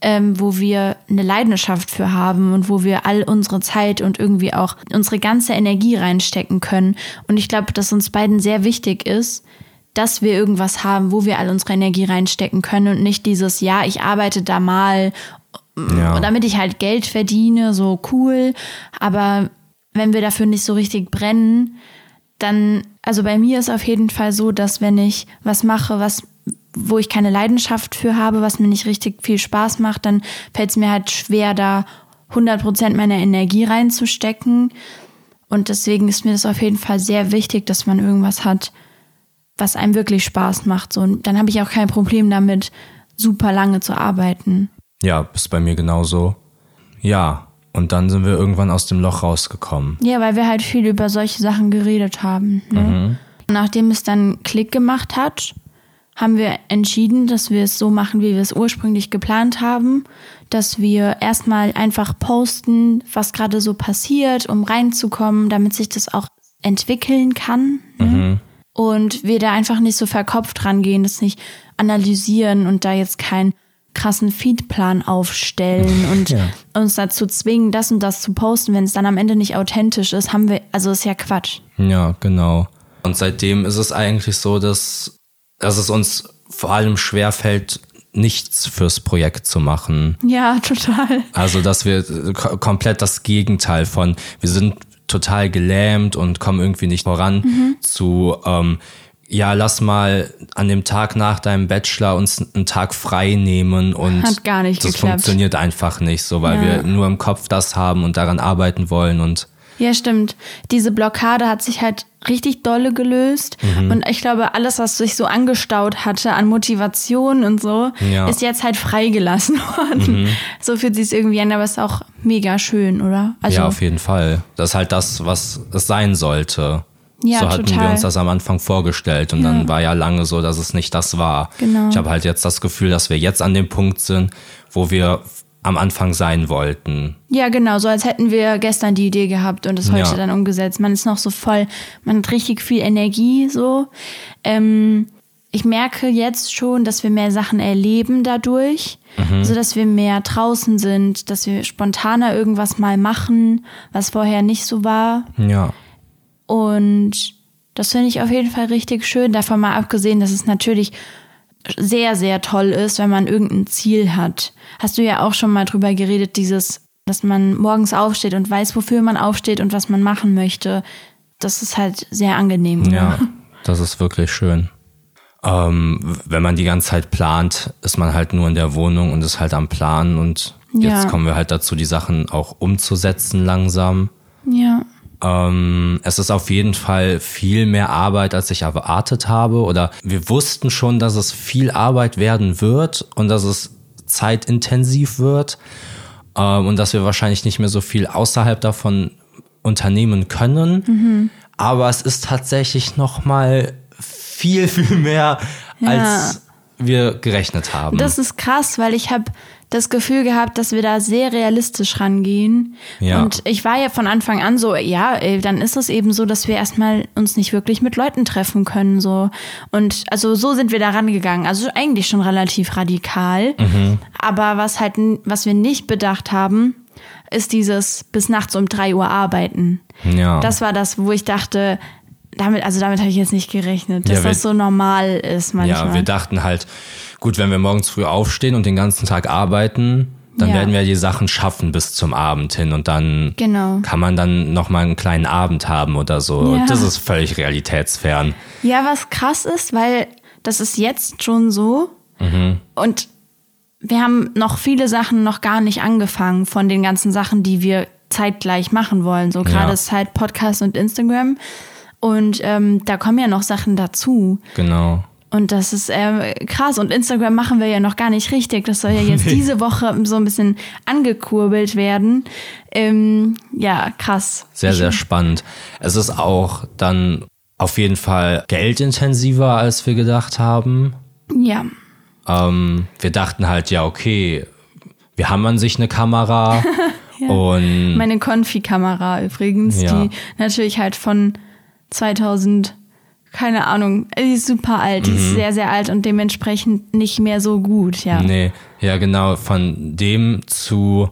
ähm, wo wir eine Leidenschaft für haben und wo wir all unsere Zeit und irgendwie auch unsere ganze Energie reinstecken können. Und ich glaube, dass uns beiden sehr wichtig ist, dass wir irgendwas haben, wo wir all unsere Energie reinstecken können und nicht dieses, ja, ich arbeite da mal, Ja. damit ich halt Geld verdiene, so cool. Aber wenn wir dafür nicht so richtig brennen, dann, also bei mir ist auf jeden Fall so, dass wenn ich was mache, was wo ich keine Leidenschaft für habe, was mir nicht richtig viel Spaß macht, dann fällt es mir halt schwer, da 100% meiner Energie reinzustecken. Und deswegen ist mir das auf jeden Fall sehr wichtig, dass man irgendwas hat, was einem wirklich Spaß macht. So, und dann habe ich auch kein Problem damit, super lange zu arbeiten. Ja, ist bei mir genauso. Ja, und dann sind wir irgendwann aus dem Loch rausgekommen. Ja, weil wir halt viel über solche Sachen geredet haben. Ne? Nachdem es dann Klick gemacht hat, haben wir entschieden, dass wir es so machen, wie wir es ursprünglich geplant haben. Dass wir erstmal einfach posten, was gerade so passiert, um reinzukommen, damit sich das auch entwickeln kann. Ne? Und wir da einfach nicht so verkopft rangehen, das nicht analysieren und da jetzt keinen krassen Feedplan aufstellen und Ja. uns dazu zwingen, das und das zu posten, wenn es dann am Ende nicht authentisch ist, haben wir, also ist ja Quatsch. Ja, genau. Und seitdem ist es eigentlich so, dass, dass es uns vor allem schwerfällt, nichts fürs Projekt zu machen. Ja, total. Also, dass wir ko- komplett das Gegenteil von, wir sind total gelähmt und kommen irgendwie nicht voran Mhm. zu, ähm, ja, lass mal an dem Tag nach deinem Bachelor uns einen Tag frei nehmen und Hat gar nicht das geklappt. funktioniert einfach nicht so, weil Ja. wir nur im Kopf das haben und daran arbeiten wollen und Ja, stimmt. Diese Blockade hat sich halt richtig dolle gelöst. Mhm. Und ich glaube, alles, was sich so angestaut hatte an Motivation und so, Ja. Mhm. ist jetzt halt freigelassen worden. So fühlt sich irgendwie an, aber ist auch mega schön, oder? Also, ja, auf jeden Fall. Das ist halt das, was es sein sollte. Ja, so hatten total. wir uns das am Anfang vorgestellt und dann war ja lange so, dass es nicht das war. Genau. Ich habe halt jetzt das Gefühl, dass wir jetzt an dem Punkt sind, wo wir am Anfang sein wollten. Ja, genau, so als hätten wir gestern die Idee gehabt und es heute Ja. dann umgesetzt. Man ist noch so voll, man hat richtig viel Energie so. Ähm, ich merke jetzt schon, dass wir mehr Sachen erleben dadurch, so dass wir mehr draußen sind, dass wir spontaner irgendwas mal machen, was vorher nicht so war. Ja. Und das finde ich auf jeden Fall richtig schön. Davon mal abgesehen, dass es natürlich sehr, sehr toll ist, wenn man irgendein Ziel hat. Hast du ja auch schon mal drüber geredet, dieses, dass man morgens aufsteht und weiß, wofür man aufsteht und was man machen möchte. Das ist halt sehr angenehm. Ja, das ist wirklich schön. Ähm, wenn man die ganze Zeit plant, ist man halt nur in der Wohnung und ist halt am Planen und jetzt Ja. kommen wir halt dazu, die Sachen auch umzusetzen langsam. Ja. Ähm, es ist auf jeden Fall viel mehr Arbeit, als ich erwartet habe. Oder wir wussten schon, dass es viel Arbeit werden wird und dass es zeitintensiv wird ähm, und dass wir wahrscheinlich nicht mehr so viel außerhalb davon unternehmen können. Aber es ist tatsächlich noch mal viel, viel mehr, als wir gerechnet haben. Das ist krass, weil ich habe das Gefühl gehabt, dass wir da sehr realistisch rangehen. Ja. Und ich war ja von Anfang an so, ja, ey, dann ist es eben so, dass wir erstmal uns nicht wirklich mit Leuten treffen können. So. Und also so sind wir da rangegangen. Also eigentlich schon relativ radikal. Mhm. Aber was halt, was wir nicht bedacht haben, ist dieses bis nachts um drei Uhr arbeiten. ja. Das war das, wo ich dachte, damit, also damit habe ich jetzt nicht gerechnet, dass Ja, wir- das so normal ist manchmal. Ja, wir dachten halt, gut, wenn wir morgens früh aufstehen und den ganzen Tag arbeiten, dann Ja. werden wir die Sachen schaffen bis zum Abend hin und dann Genau. kann man dann noch mal einen kleinen Abend haben oder so. Ja. Das ist völlig realitätsfern. Ja, was krass ist, weil das ist jetzt schon so und wir haben noch viele Sachen noch gar nicht angefangen von den ganzen Sachen, die wir zeitgleich machen wollen. So gerade Ja. ist halt Podcast und Instagram und ähm, da kommen ja noch Sachen dazu. Genau. Und das ist äh, krass. Und Instagram machen wir ja noch gar nicht richtig. Das soll ja jetzt Nee. diese Woche so ein bisschen angekurbelt werden. Ähm, ja, krass. Sehr, sehr spannend. Es ist auch dann auf jeden Fall geldintensiver, als wir gedacht haben. Ja. Ähm, wir dachten halt, ja, okay, wir haben an sich eine Kamera und Meine Konfi-Kamera übrigens, Ja. die natürlich halt von 2000, keine Ahnung, die ist super alt, die Mhm. ist sehr, sehr alt und dementsprechend nicht mehr so gut, ja. Nee, ja genau, von dem zu,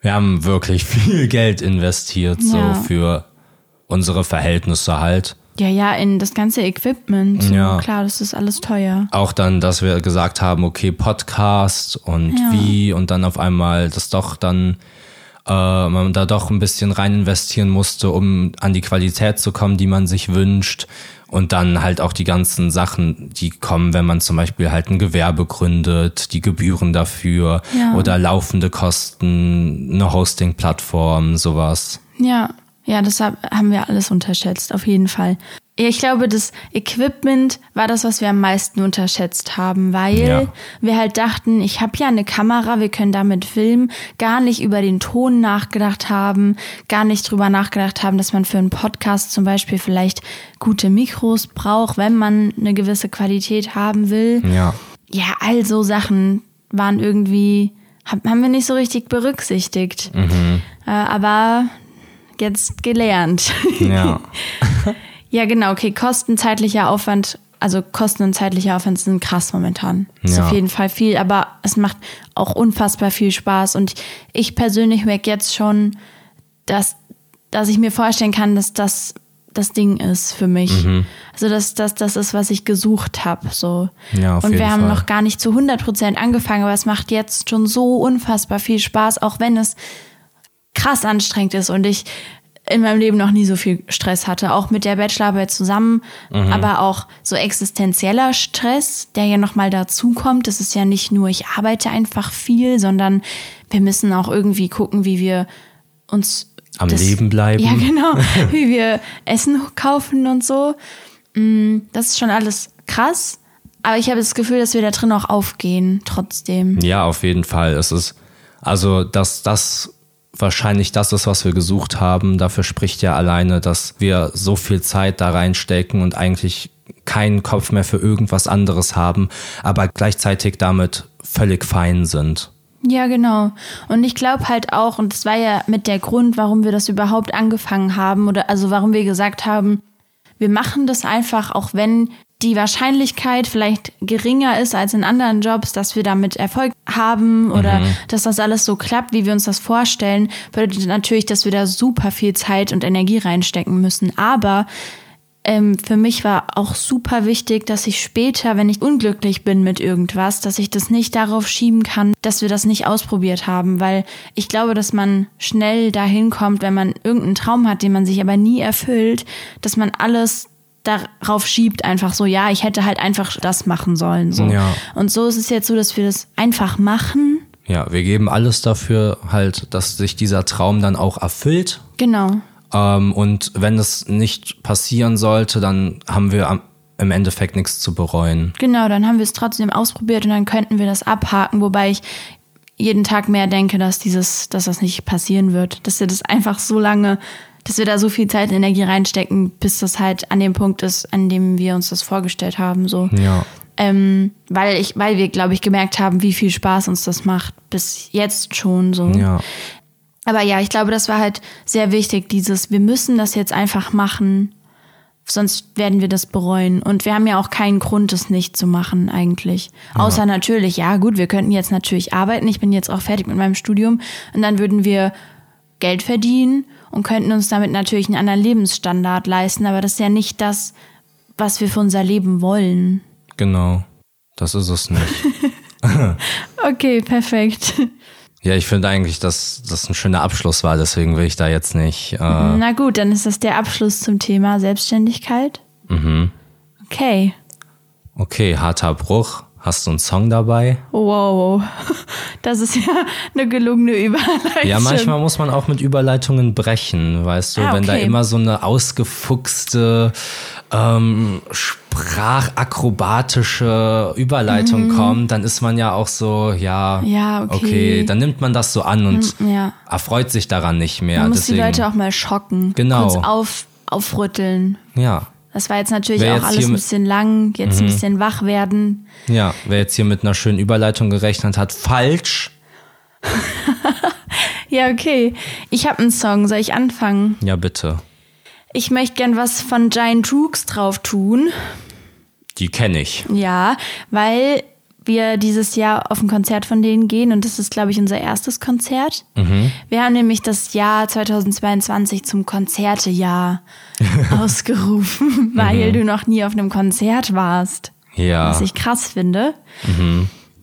wir haben wirklich viel Geld investiert, so Ja. für unsere Verhältnisse halt. Ja, ja, in das ganze Equipment. So, Ja. Klar, das ist alles teuer. Auch dann, dass wir gesagt haben, okay, Podcast und Ja. wie und dann auf einmal das doch dann äh, man da doch ein bisschen rein investieren musste, um an die Qualität zu kommen, die man sich wünscht. Und dann halt auch die ganzen Sachen, die kommen, wenn man zum Beispiel halt ein Gewerbe gründet, die Gebühren dafür Ja. oder laufende Kosten, eine Hosting-Plattform, sowas. Ja, ja, das hab, haben wir alles unterschätzt, auf jeden Fall. Ich glaube, das Equipment war das, was wir am meisten unterschätzt haben, weil Ja. wir halt dachten, ich habe ja eine Kamera, wir können damit filmen, gar nicht über den Ton nachgedacht haben, gar nicht drüber nachgedacht haben, dass man für einen Podcast zum Beispiel vielleicht gute Mikros braucht, wenn man eine gewisse Qualität haben will. Ja. Ja, all so Sachen waren irgendwie, hab- haben wir nicht so richtig berücksichtigt. Äh, aber jetzt gelernt. Ja. ja, genau, okay, Kosten, zeitlicher Aufwand, also Kosten und zeitlicher Aufwand sind krass momentan. Ist Ja. auf jeden Fall viel, aber es macht auch unfassbar viel Spaß. Und ich persönlich merke jetzt schon, dass, dass ich mir vorstellen kann, dass das das Ding ist für mich. Mhm. Also dass das das ist, was ich gesucht habe. So. Ja, auf und wir haben Fall. noch gar nicht zu 100% angefangen, aber es macht jetzt schon so unfassbar viel Spaß, auch wenn es krass anstrengend ist und ich in meinem Leben noch nie so viel Stress hatte, auch mit der Bachelorarbeit zusammen, Mhm. aber auch so existenzieller Stress, der ja nochmal dazukommt. Das ist ja nicht nur, ich arbeite einfach viel, sondern wir müssen auch irgendwie gucken, wie wir uns Am Leben bleiben. Ja, genau, wie wir Essen kaufen und so. Mm, Das ist schon alles krass, aber ich habe das Gefühl, dass wir da drin auch aufgehen, trotzdem. Ja, auf jeden Fall. Es ist, also, dass das wahrscheinlich das ist, was wir gesucht haben. Dafür spricht ja alleine, dass wir so viel Zeit da reinstecken und eigentlich keinen Kopf mehr für irgendwas anderes haben, aber gleichzeitig damit völlig fein sind. Ja, genau. Und ich glaube halt auch, und das war ja mit der Grund, warum wir das überhaupt angefangen haben, oder also warum wir gesagt haben, wir machen das einfach, auch wenn die Wahrscheinlichkeit vielleicht geringer ist als in anderen Jobs, dass wir damit Erfolg haben oder dass das alles so klappt, wie wir uns das vorstellen, bedeutet natürlich, dass wir da super viel Zeit und Energie reinstecken müssen. Aber ähm, für mich war auch super wichtig, dass ich später, wenn ich unglücklich bin mit irgendwas, dass ich das nicht darauf schieben kann, dass wir das nicht ausprobiert haben, weil ich glaube, dass man schnell dahin kommt, wenn man irgendeinen Traum hat, den man sich aber nie erfüllt, dass man alles darauf schiebt, einfach so, ja, ich hätte halt einfach das machen sollen. So. Ja. Und so ist es jetzt so, dass wir das einfach machen. Ja, wir geben alles dafür halt, dass sich dieser Traum dann auch erfüllt. Genau. Ähm, und wenn es nicht passieren sollte, dann haben wir am, im Endeffekt nichts zu bereuen. Genau, dann haben wir es trotzdem ausprobiert und dann könnten wir das abhaken, wobei ich jeden Tag mehr denke, dass dieses, dass das nicht passieren wird, dass wir das einfach so lange, dass wir da so viel Zeit und Energie reinstecken, bis das halt an dem Punkt ist, an dem wir uns das vorgestellt haben, so. Ja. Ähm, weil ich, weil wir, glaube ich, gemerkt haben, wie viel Spaß uns das macht, bis jetzt schon so. Ja. Aber ja, ich glaube, das war halt sehr wichtig, dieses, wir müssen das jetzt einfach machen, sonst werden wir das bereuen. Und wir haben ja auch keinen Grund, es nicht zu machen, eigentlich. Außer natürlich, ja gut, wir könnten jetzt natürlich arbeiten. Ich bin jetzt auch fertig mit meinem Studium. Und dann würden wir Geld verdienen und könnten uns damit natürlich einen anderen Lebensstandard leisten. Aber das ist ja nicht das, was wir für unser Leben wollen. Genau. Das ist es nicht. Okay, perfekt. Ja, ich finde eigentlich, dass das ein schöner Abschluss war, deswegen will ich da jetzt nicht. Äh, Na gut, dann ist das der Abschluss zum Thema Selbstständigkeit. mhm. Okay. Okay, harter Bruch. Hast du einen Song dabei? Wow, das ist ja eine gelungene Überleitung. Ja, manchmal muss man auch mit Überleitungen brechen, weißt du, Ah, wenn da okay. immer so eine ausgefuchste, ähm, sprachakrobatische Überleitung kommt, dann ist man ja auch so, ja, Mhm. Ja, okay. dann nimmt man das so an und Ja. erfreut sich daran nicht mehr. Man muss Deswegen, die Leute auch mal schocken. Genau. Kurz auf, aufrütteln. ja, Das war jetzt natürlich Wer auch jetzt alles ein Mhm. bisschen lang. Jetzt ein bisschen wach werden. ja, wer jetzt hier mit einer schönen Überleitung gerechnet hat, falsch. Ja, okay. Ich habe einen Song. Soll ich anfangen? Ja, bitte. Ich möchte gern was von Giant Droogs drauf tun. Die kenne ich. Ja, weil wir dieses Jahr auf ein Konzert von denen gehen und das ist, glaube ich, unser erstes Konzert. Mhm. Wir haben nämlich das Jahr 2022 zum Konzertejahr ausgerufen, weil du noch nie auf einem Konzert warst. Ja. Was ich krass finde.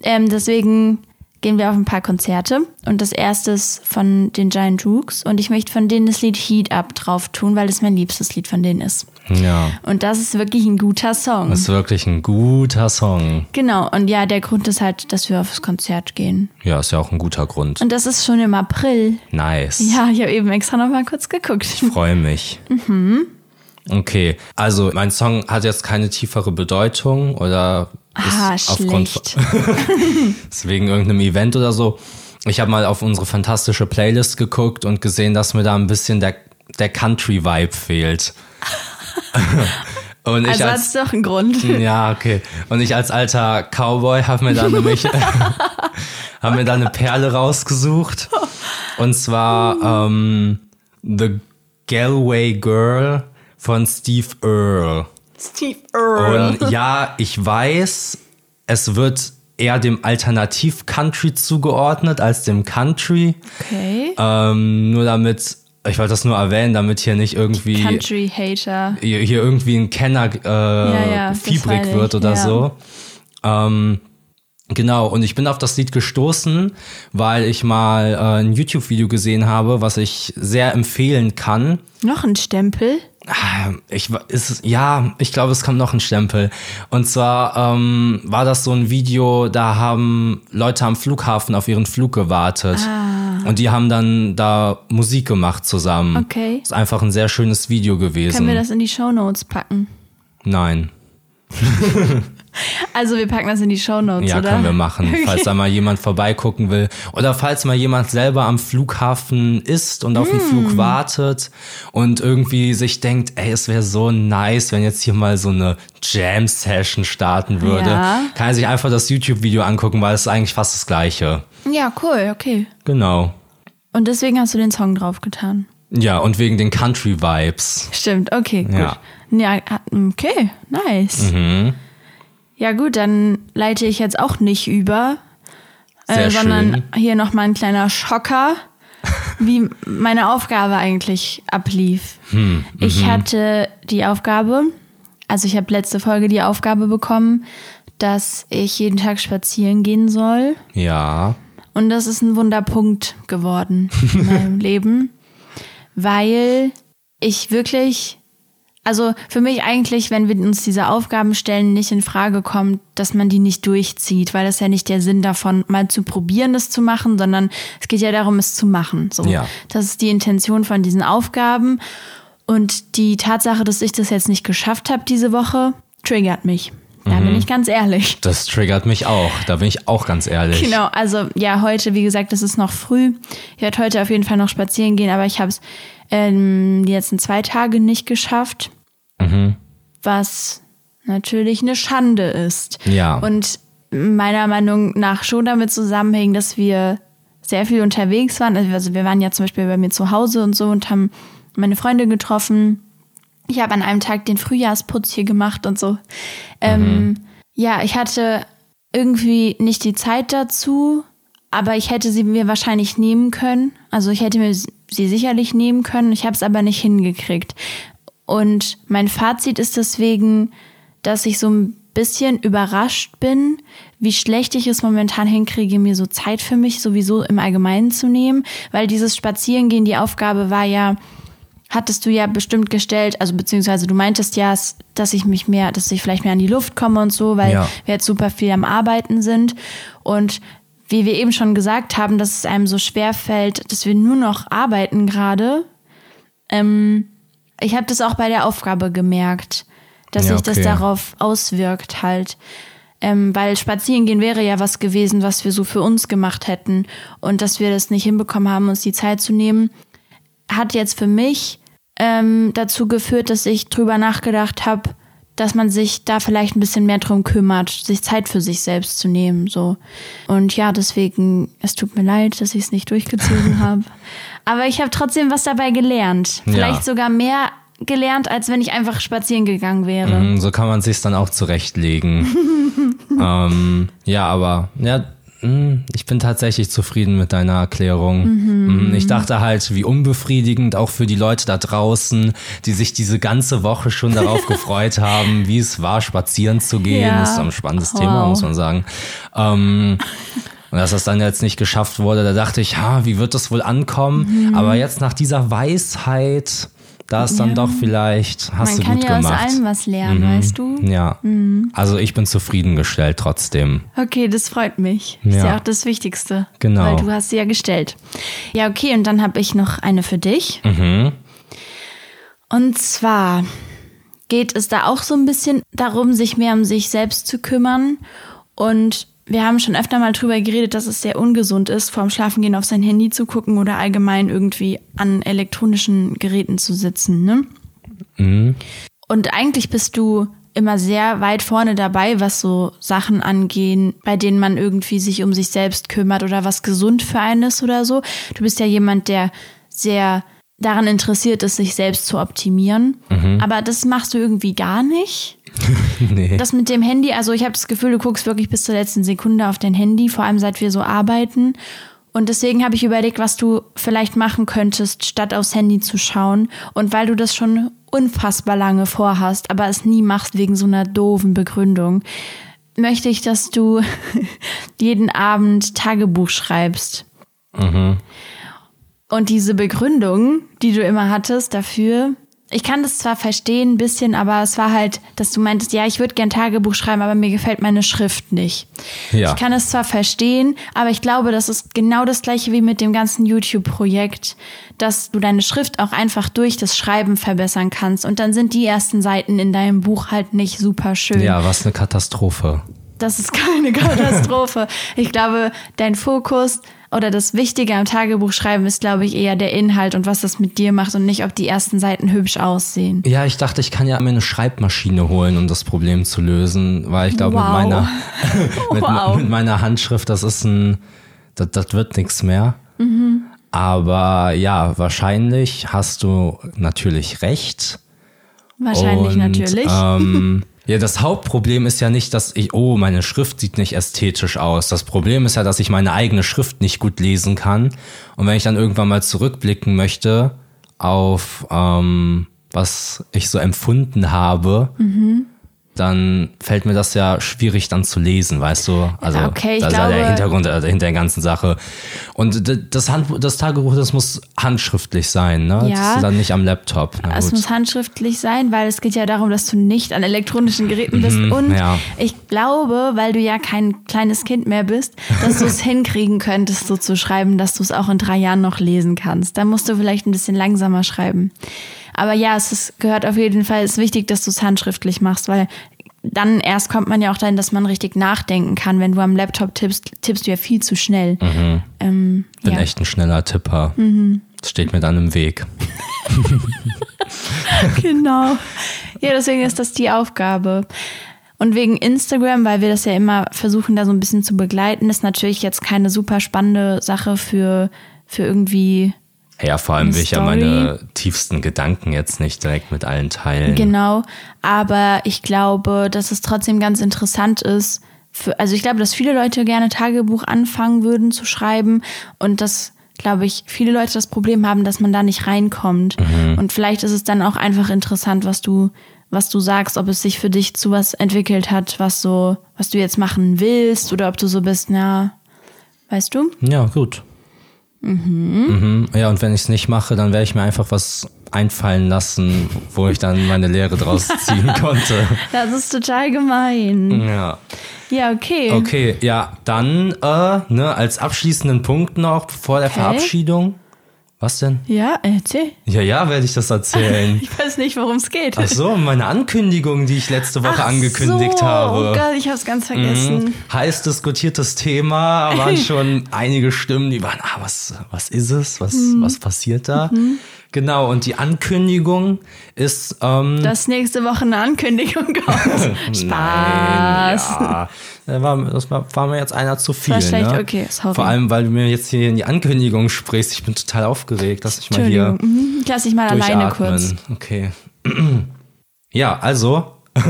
Ähm, deswegen gehen wir auf ein paar Konzerte und das erste ist von den Giant Rooks und ich möchte von denen das Lied Heat Up drauf tun, weil das mein liebstes Lied von denen ist. Ja. Und das ist wirklich ein guter Song. Das ist wirklich ein guter Song. Genau, und ja, der Grund ist halt, dass wir aufs Konzert gehen. Ja, ist ja auch ein guter Grund. Und das ist schon im April. Nice. Ja, ich habe eben extra noch mal kurz geguckt. Freue mich. Okay, also mein Song hat jetzt keine tiefere Bedeutung oder Ah, aufgrund schlecht. ist wegen irgendeinem Event oder so. Ich habe mal auf unsere fantastische Playlist geguckt und gesehen, dass mir da ein bisschen der, der Country-Vibe fehlt. und ich Also hat als es doch einen Grund. ja, okay. Und ich als alter Cowboy habe mir dann nämlich habe mir dann eine Perle rausgesucht. Und zwar ähm, The Galway Girl von Steve Earle. Steve Earle. Und ja, ich weiß, es wird eher dem Alternativ-Country zugeordnet als dem Country. Okay. Ähm, nur damit, ich wollte das nur erwähnen, damit hier nicht irgendwie Country Hater. hier, hier irgendwie ein Kenner äh, ja, das fiebrig wird oder ja. so. Ähm, genau, und ich bin auf das Lied gestoßen, weil ich mal äh, ein YouTube-Video gesehen habe, was ich sehr empfehlen kann. Noch ein Stempel. Ah, Ich ist ja, ich glaube, es kommt noch ein Stempel. Und zwar ähm, war das so ein Video, da haben Leute am Flughafen auf ihren Flug gewartet. Und die haben dann da Musik gemacht zusammen. Ah. Okay. Ist einfach ein sehr schönes Video gewesen. Können wir das in die Shownotes packen? Nein. Also wir packen das in die Shownotes, Ja, oder? können wir machen. Falls da mal jemand vorbeigucken will. Oder falls mal jemand selber am Flughafen ist und auf den Hm. Flug wartet und irgendwie sich denkt, ey, es wäre so nice, wenn jetzt hier mal so eine Jam-Session starten würde. Ja. Kann er sich einfach das YouTube-Video angucken, weil es ist eigentlich fast das Gleiche. Ja, cool, okay. Genau. Und deswegen hast du den Song draufgetan. Ja, und wegen den Country-Vibes. Stimmt, okay, gut. Ja. Ja, okay, nice. Mhm. Ja gut, dann leite ich jetzt auch nicht über, äh, sondern hier nochmal ein kleiner Schocker, wie meine Aufgabe eigentlich ablief. Hm, Ich mhm. hatte die Aufgabe, also ich habe letzte Folge die Aufgabe bekommen, dass ich jeden Tag spazieren gehen soll. Ja. Und das ist ein Wunderpunkt geworden in meinem Leben, weil ich wirklich, also für mich eigentlich, wenn wir uns diese Aufgaben stellen, nicht in Frage kommt, dass man die nicht durchzieht, weil das ja nicht der Sinn davon, mal zu probieren, das zu machen, sondern es geht ja darum, es zu machen. So, Ja. das ist die Intention von diesen Aufgaben. Und die Tatsache, dass ich das jetzt nicht geschafft habe diese Woche, triggert mich. Da bin ich ganz ehrlich. Das triggert mich auch. Da bin ich auch ganz ehrlich. Genau, also ja, heute, wie gesagt, es ist noch früh. Ich werde heute auf jeden Fall noch spazieren gehen, aber ich habe es ähm, die letzten zwei Tage nicht geschafft, was natürlich eine Schande ist. Ja. Und meiner Meinung nach schon damit zusammenhängt, dass wir sehr viel unterwegs waren. Also wir waren ja zum Beispiel bei mir zu Hause und so und haben meine Freunde getroffen. Ich habe an einem Tag den Frühjahrsputz hier gemacht und so. Ähm, ja, ich hatte irgendwie nicht die Zeit dazu, aber ich hätte sie mir wahrscheinlich nehmen können. Also ich hätte mir sie sicherlich nehmen können. Ich habe es aber nicht hingekriegt. Und mein Fazit ist deswegen, dass ich so ein bisschen überrascht bin, wie schlecht ich es momentan hinkriege, mir so Zeit für mich sowieso im Allgemeinen zu nehmen, weil dieses Spazierengehen, die Aufgabe war ja, hattest du ja bestimmt gestellt, also beziehungsweise du meintest ja, dass ich mich mehr, dass ich vielleicht mehr an die Luft komme und so, weil Ja. wir jetzt super viel am Arbeiten sind und wie wir eben schon gesagt haben, dass es einem so schwer fällt, dass wir nur noch arbeiten gerade. Ähm, ich habe das auch bei der Aufgabe gemerkt, dass Ja, sich das okay. darauf auswirkt halt. Ähm, weil spazieren gehen wäre ja was gewesen, was wir so für uns gemacht hätten. Und dass wir das nicht hinbekommen haben, uns die Zeit zu nehmen, hat jetzt für mich ähm, dazu geführt, dass ich drüber nachgedacht habe, dass man sich da vielleicht ein bisschen mehr drum kümmert, sich Zeit für sich selbst zu nehmen. So. Und ja, deswegen, es tut mir leid, dass ich es nicht durchgezogen habe. Aber ich habe trotzdem was dabei gelernt. Ja. Vielleicht sogar mehr gelernt, als wenn ich einfach spazieren gegangen wäre. Mhm, So kann man sich dann auch zurechtlegen. ähm, ja, aber ja, ich bin tatsächlich zufrieden mit deiner Erklärung. Mhm. Ich dachte halt, wie unbefriedigend auch für die Leute da draußen, die sich diese ganze Woche schon darauf gefreut haben, wie es war, spazieren zu gehen. Ja. Das ist ein spannendes wow. Thema, muss man sagen. Ähm, und dass das dann jetzt nicht geschafft wurde, da dachte ich, ha, wie wird das wohl ankommen? Mhm. Aber jetzt nach dieser Weisheit da ist dann ja. doch vielleicht, hast Man du gut gemacht. Man kann ja aus allem was lernen, mhm. weißt du? Ja. Mhm. Also ich bin zufriedengestellt trotzdem. Okay, das freut mich. Ja. Ist ja auch das Wichtigste. Genau. Weil du hast sie ja gestellt. Ja, okay, und dann habe ich noch eine für dich. Mhm. Und zwar geht es da auch so ein bisschen darum, sich mehr um sich selbst zu kümmern und wir haben schon öfter mal drüber geredet, dass es sehr ungesund ist, vorm Schlafengehen auf sein Handy zu gucken oder allgemein irgendwie an elektronischen Geräten zu sitzen. Ne? Mhm. Und eigentlich bist du immer sehr weit vorne dabei, was so Sachen angehen, bei denen man irgendwie sich um sich selbst kümmert oder was gesund für einen ist oder so. Du bist ja jemand, der sehr daran interessiert ist, sich selbst zu optimieren. Mhm. Aber das machst du irgendwie gar nicht. nee. Das mit dem Handy, also ich habe das Gefühl, du guckst wirklich bis zur letzten Sekunde auf dein Handy, vor allem seit wir so arbeiten. Und deswegen habe ich überlegt, was du vielleicht machen könntest, statt aufs Handy zu schauen. Und weil du das schon unfassbar lange vorhast, aber es nie machst wegen so einer doofen Begründung, möchte ich, dass du jeden Abend Tagebuch schreibst. Mhm. Und diese Begründung, die du immer hattest dafür, ich kann das zwar verstehen ein bisschen, aber es war halt, dass du meintest, ja, ich würde gern Tagebuch schreiben, aber mir gefällt meine Schrift nicht. Ja. Ich kann es zwar verstehen, aber ich glaube, das ist genau das gleiche wie mit dem ganzen YouTube-Projekt, dass du deine Schrift auch einfach durch das Schreiben verbessern kannst und dann sind die ersten Seiten in deinem Buch halt nicht super schön. Ja, was eine Katastrophe. Das ist keine Katastrophe. ich glaube, dein Fokus oder das Wichtige am Tagebuch schreiben ist, glaube ich, eher der Inhalt und was das mit dir macht und nicht, ob die ersten Seiten hübsch aussehen. Ja, ich dachte, ich kann ja mir eine Schreibmaschine holen, um das Problem zu lösen, weil ich glaube, wow. mit meiner mit, wow. mit, meiner Handschrift, das ist ein, das, das wird nichts mehr. Mhm. Aber ja, wahrscheinlich hast du natürlich recht. Wahrscheinlich und, natürlich. Ähm, Ja, das Hauptproblem ist ja nicht, dass ich, oh, meine Schrift sieht nicht ästhetisch aus. Das Problem ist ja, dass ich meine eigene Schrift nicht gut lesen kann. Und wenn ich dann irgendwann mal zurückblicken möchte auf ähm, was ich so empfunden habe, mhm dann fällt mir das ja schwierig dann zu lesen, weißt du? Also okay, das ist ja der Hintergrund äh, hinter der ganzen Sache. Und das, Hand, das Tagebuch, das muss handschriftlich sein, ne? Ja, das ist dann nicht am Laptop. Na es muss handschriftlich sein, weil es geht ja darum, dass du nicht an elektronischen Geräten bist. Mhm, Und ja. ich glaube, weil du ja kein kleines Kind mehr bist, dass du es hinkriegen könntest, so zu schreiben, dass du es auch in drei Jahren noch lesen kannst. Da musst du vielleicht ein bisschen langsamer schreiben. Aber ja, es ist, gehört auf jeden Fall, es ist wichtig, dass du es handschriftlich machst, weil dann erst kommt man ja auch dahin, dass man richtig nachdenken kann. Wenn du am Laptop tippst, tippst du ja viel zu schnell. Mhm. Ähm, Bin ja. echt ein schneller Tipper. Mhm. Das steht mir dann im Weg. genau. Ja, deswegen ist das die Aufgabe. Und wegen Instagram, weil wir das ja immer versuchen, da so ein bisschen zu begleiten, ist natürlich jetzt keine super spannende Sache für, für irgendwie ja, vor allem will ich ja meine tiefsten Gedanken jetzt nicht direkt mit allen teilen. Genau, aber ich glaube, dass es trotzdem ganz interessant ist. Für, also ich glaube, dass viele Leute gerne Tagebuch anfangen würden zu schreiben und dass, glaube ich, viele Leute das Problem haben, dass man da nicht reinkommt. Mhm. Und vielleicht ist es dann auch einfach interessant, was du, was du sagst, ob es sich für dich zu was entwickelt hat, was so, was du jetzt machen willst oder ob du so bist, na, weißt du? Ja, gut. Mhm. Mhm. Ja, und wenn ich es nicht mache, dann werde ich mir einfach was einfallen lassen, wo ich dann meine Lehre draus ziehen konnte. Das ist total gemein. Ja. Ja, okay. Okay, ja, dann äh, ne, als abschließenden Punkt noch vor der okay. Verabschiedung. Was denn? Ja, erzähl. Ja, ja, werde ich das erzählen. ich weiß nicht, worum es geht. Ach so, meine Ankündigung, die ich letzte Woche Ach angekündigt so. habe. Oh Gott, ich habe es ganz vergessen. Mhm. Heiß diskutiertes Thema, waren schon einige Stimmen, die waren, ah, was, was ist es? Was, mhm. was passiert da? Mhm. Genau, und die Ankündigung ist. Ähm, Dass nächste Woche eine Ankündigung kommt. Spaß. Nein, ja. Das war, das war, mir jetzt einer zu viel. Schlecht, ne? okay, sorry. Vor allem, weil du mir jetzt hier in die Ankündigung sprichst. Ich bin total aufgeregt, dass ich mal hier. Mhm. Lass ich mal alleine kurz. Okay. ja, also,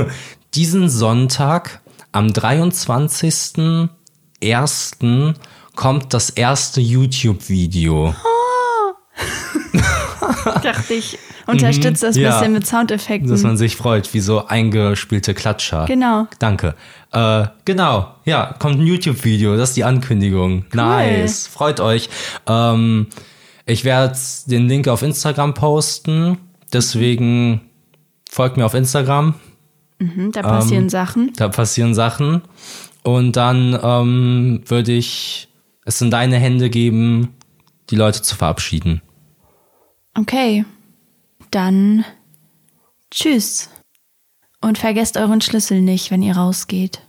diesen Sonntag am 23.01. kommt das erste YouTube-Video. Dachte ich, unterstützt das ein Mhm. Ja. bisschen mit Soundeffekten. Dass man sich freut, wie so eingespielte Klatscher. Genau. Danke. Äh, genau, ja, kommt ein YouTube-Video, das ist die Ankündigung. Nice, freut euch. Ähm, ich werde den Link auf Instagram posten, deswegen folgt mir auf Instagram, Mhm, da passieren Ähm, Sachen. da passieren Sachen. Und dann ähm, würde ich es in deine Hände geben, die Leute zu verabschieden. Okay. Dann tschüss. Und vergesst euren Schlüssel nicht, wenn ihr rausgeht.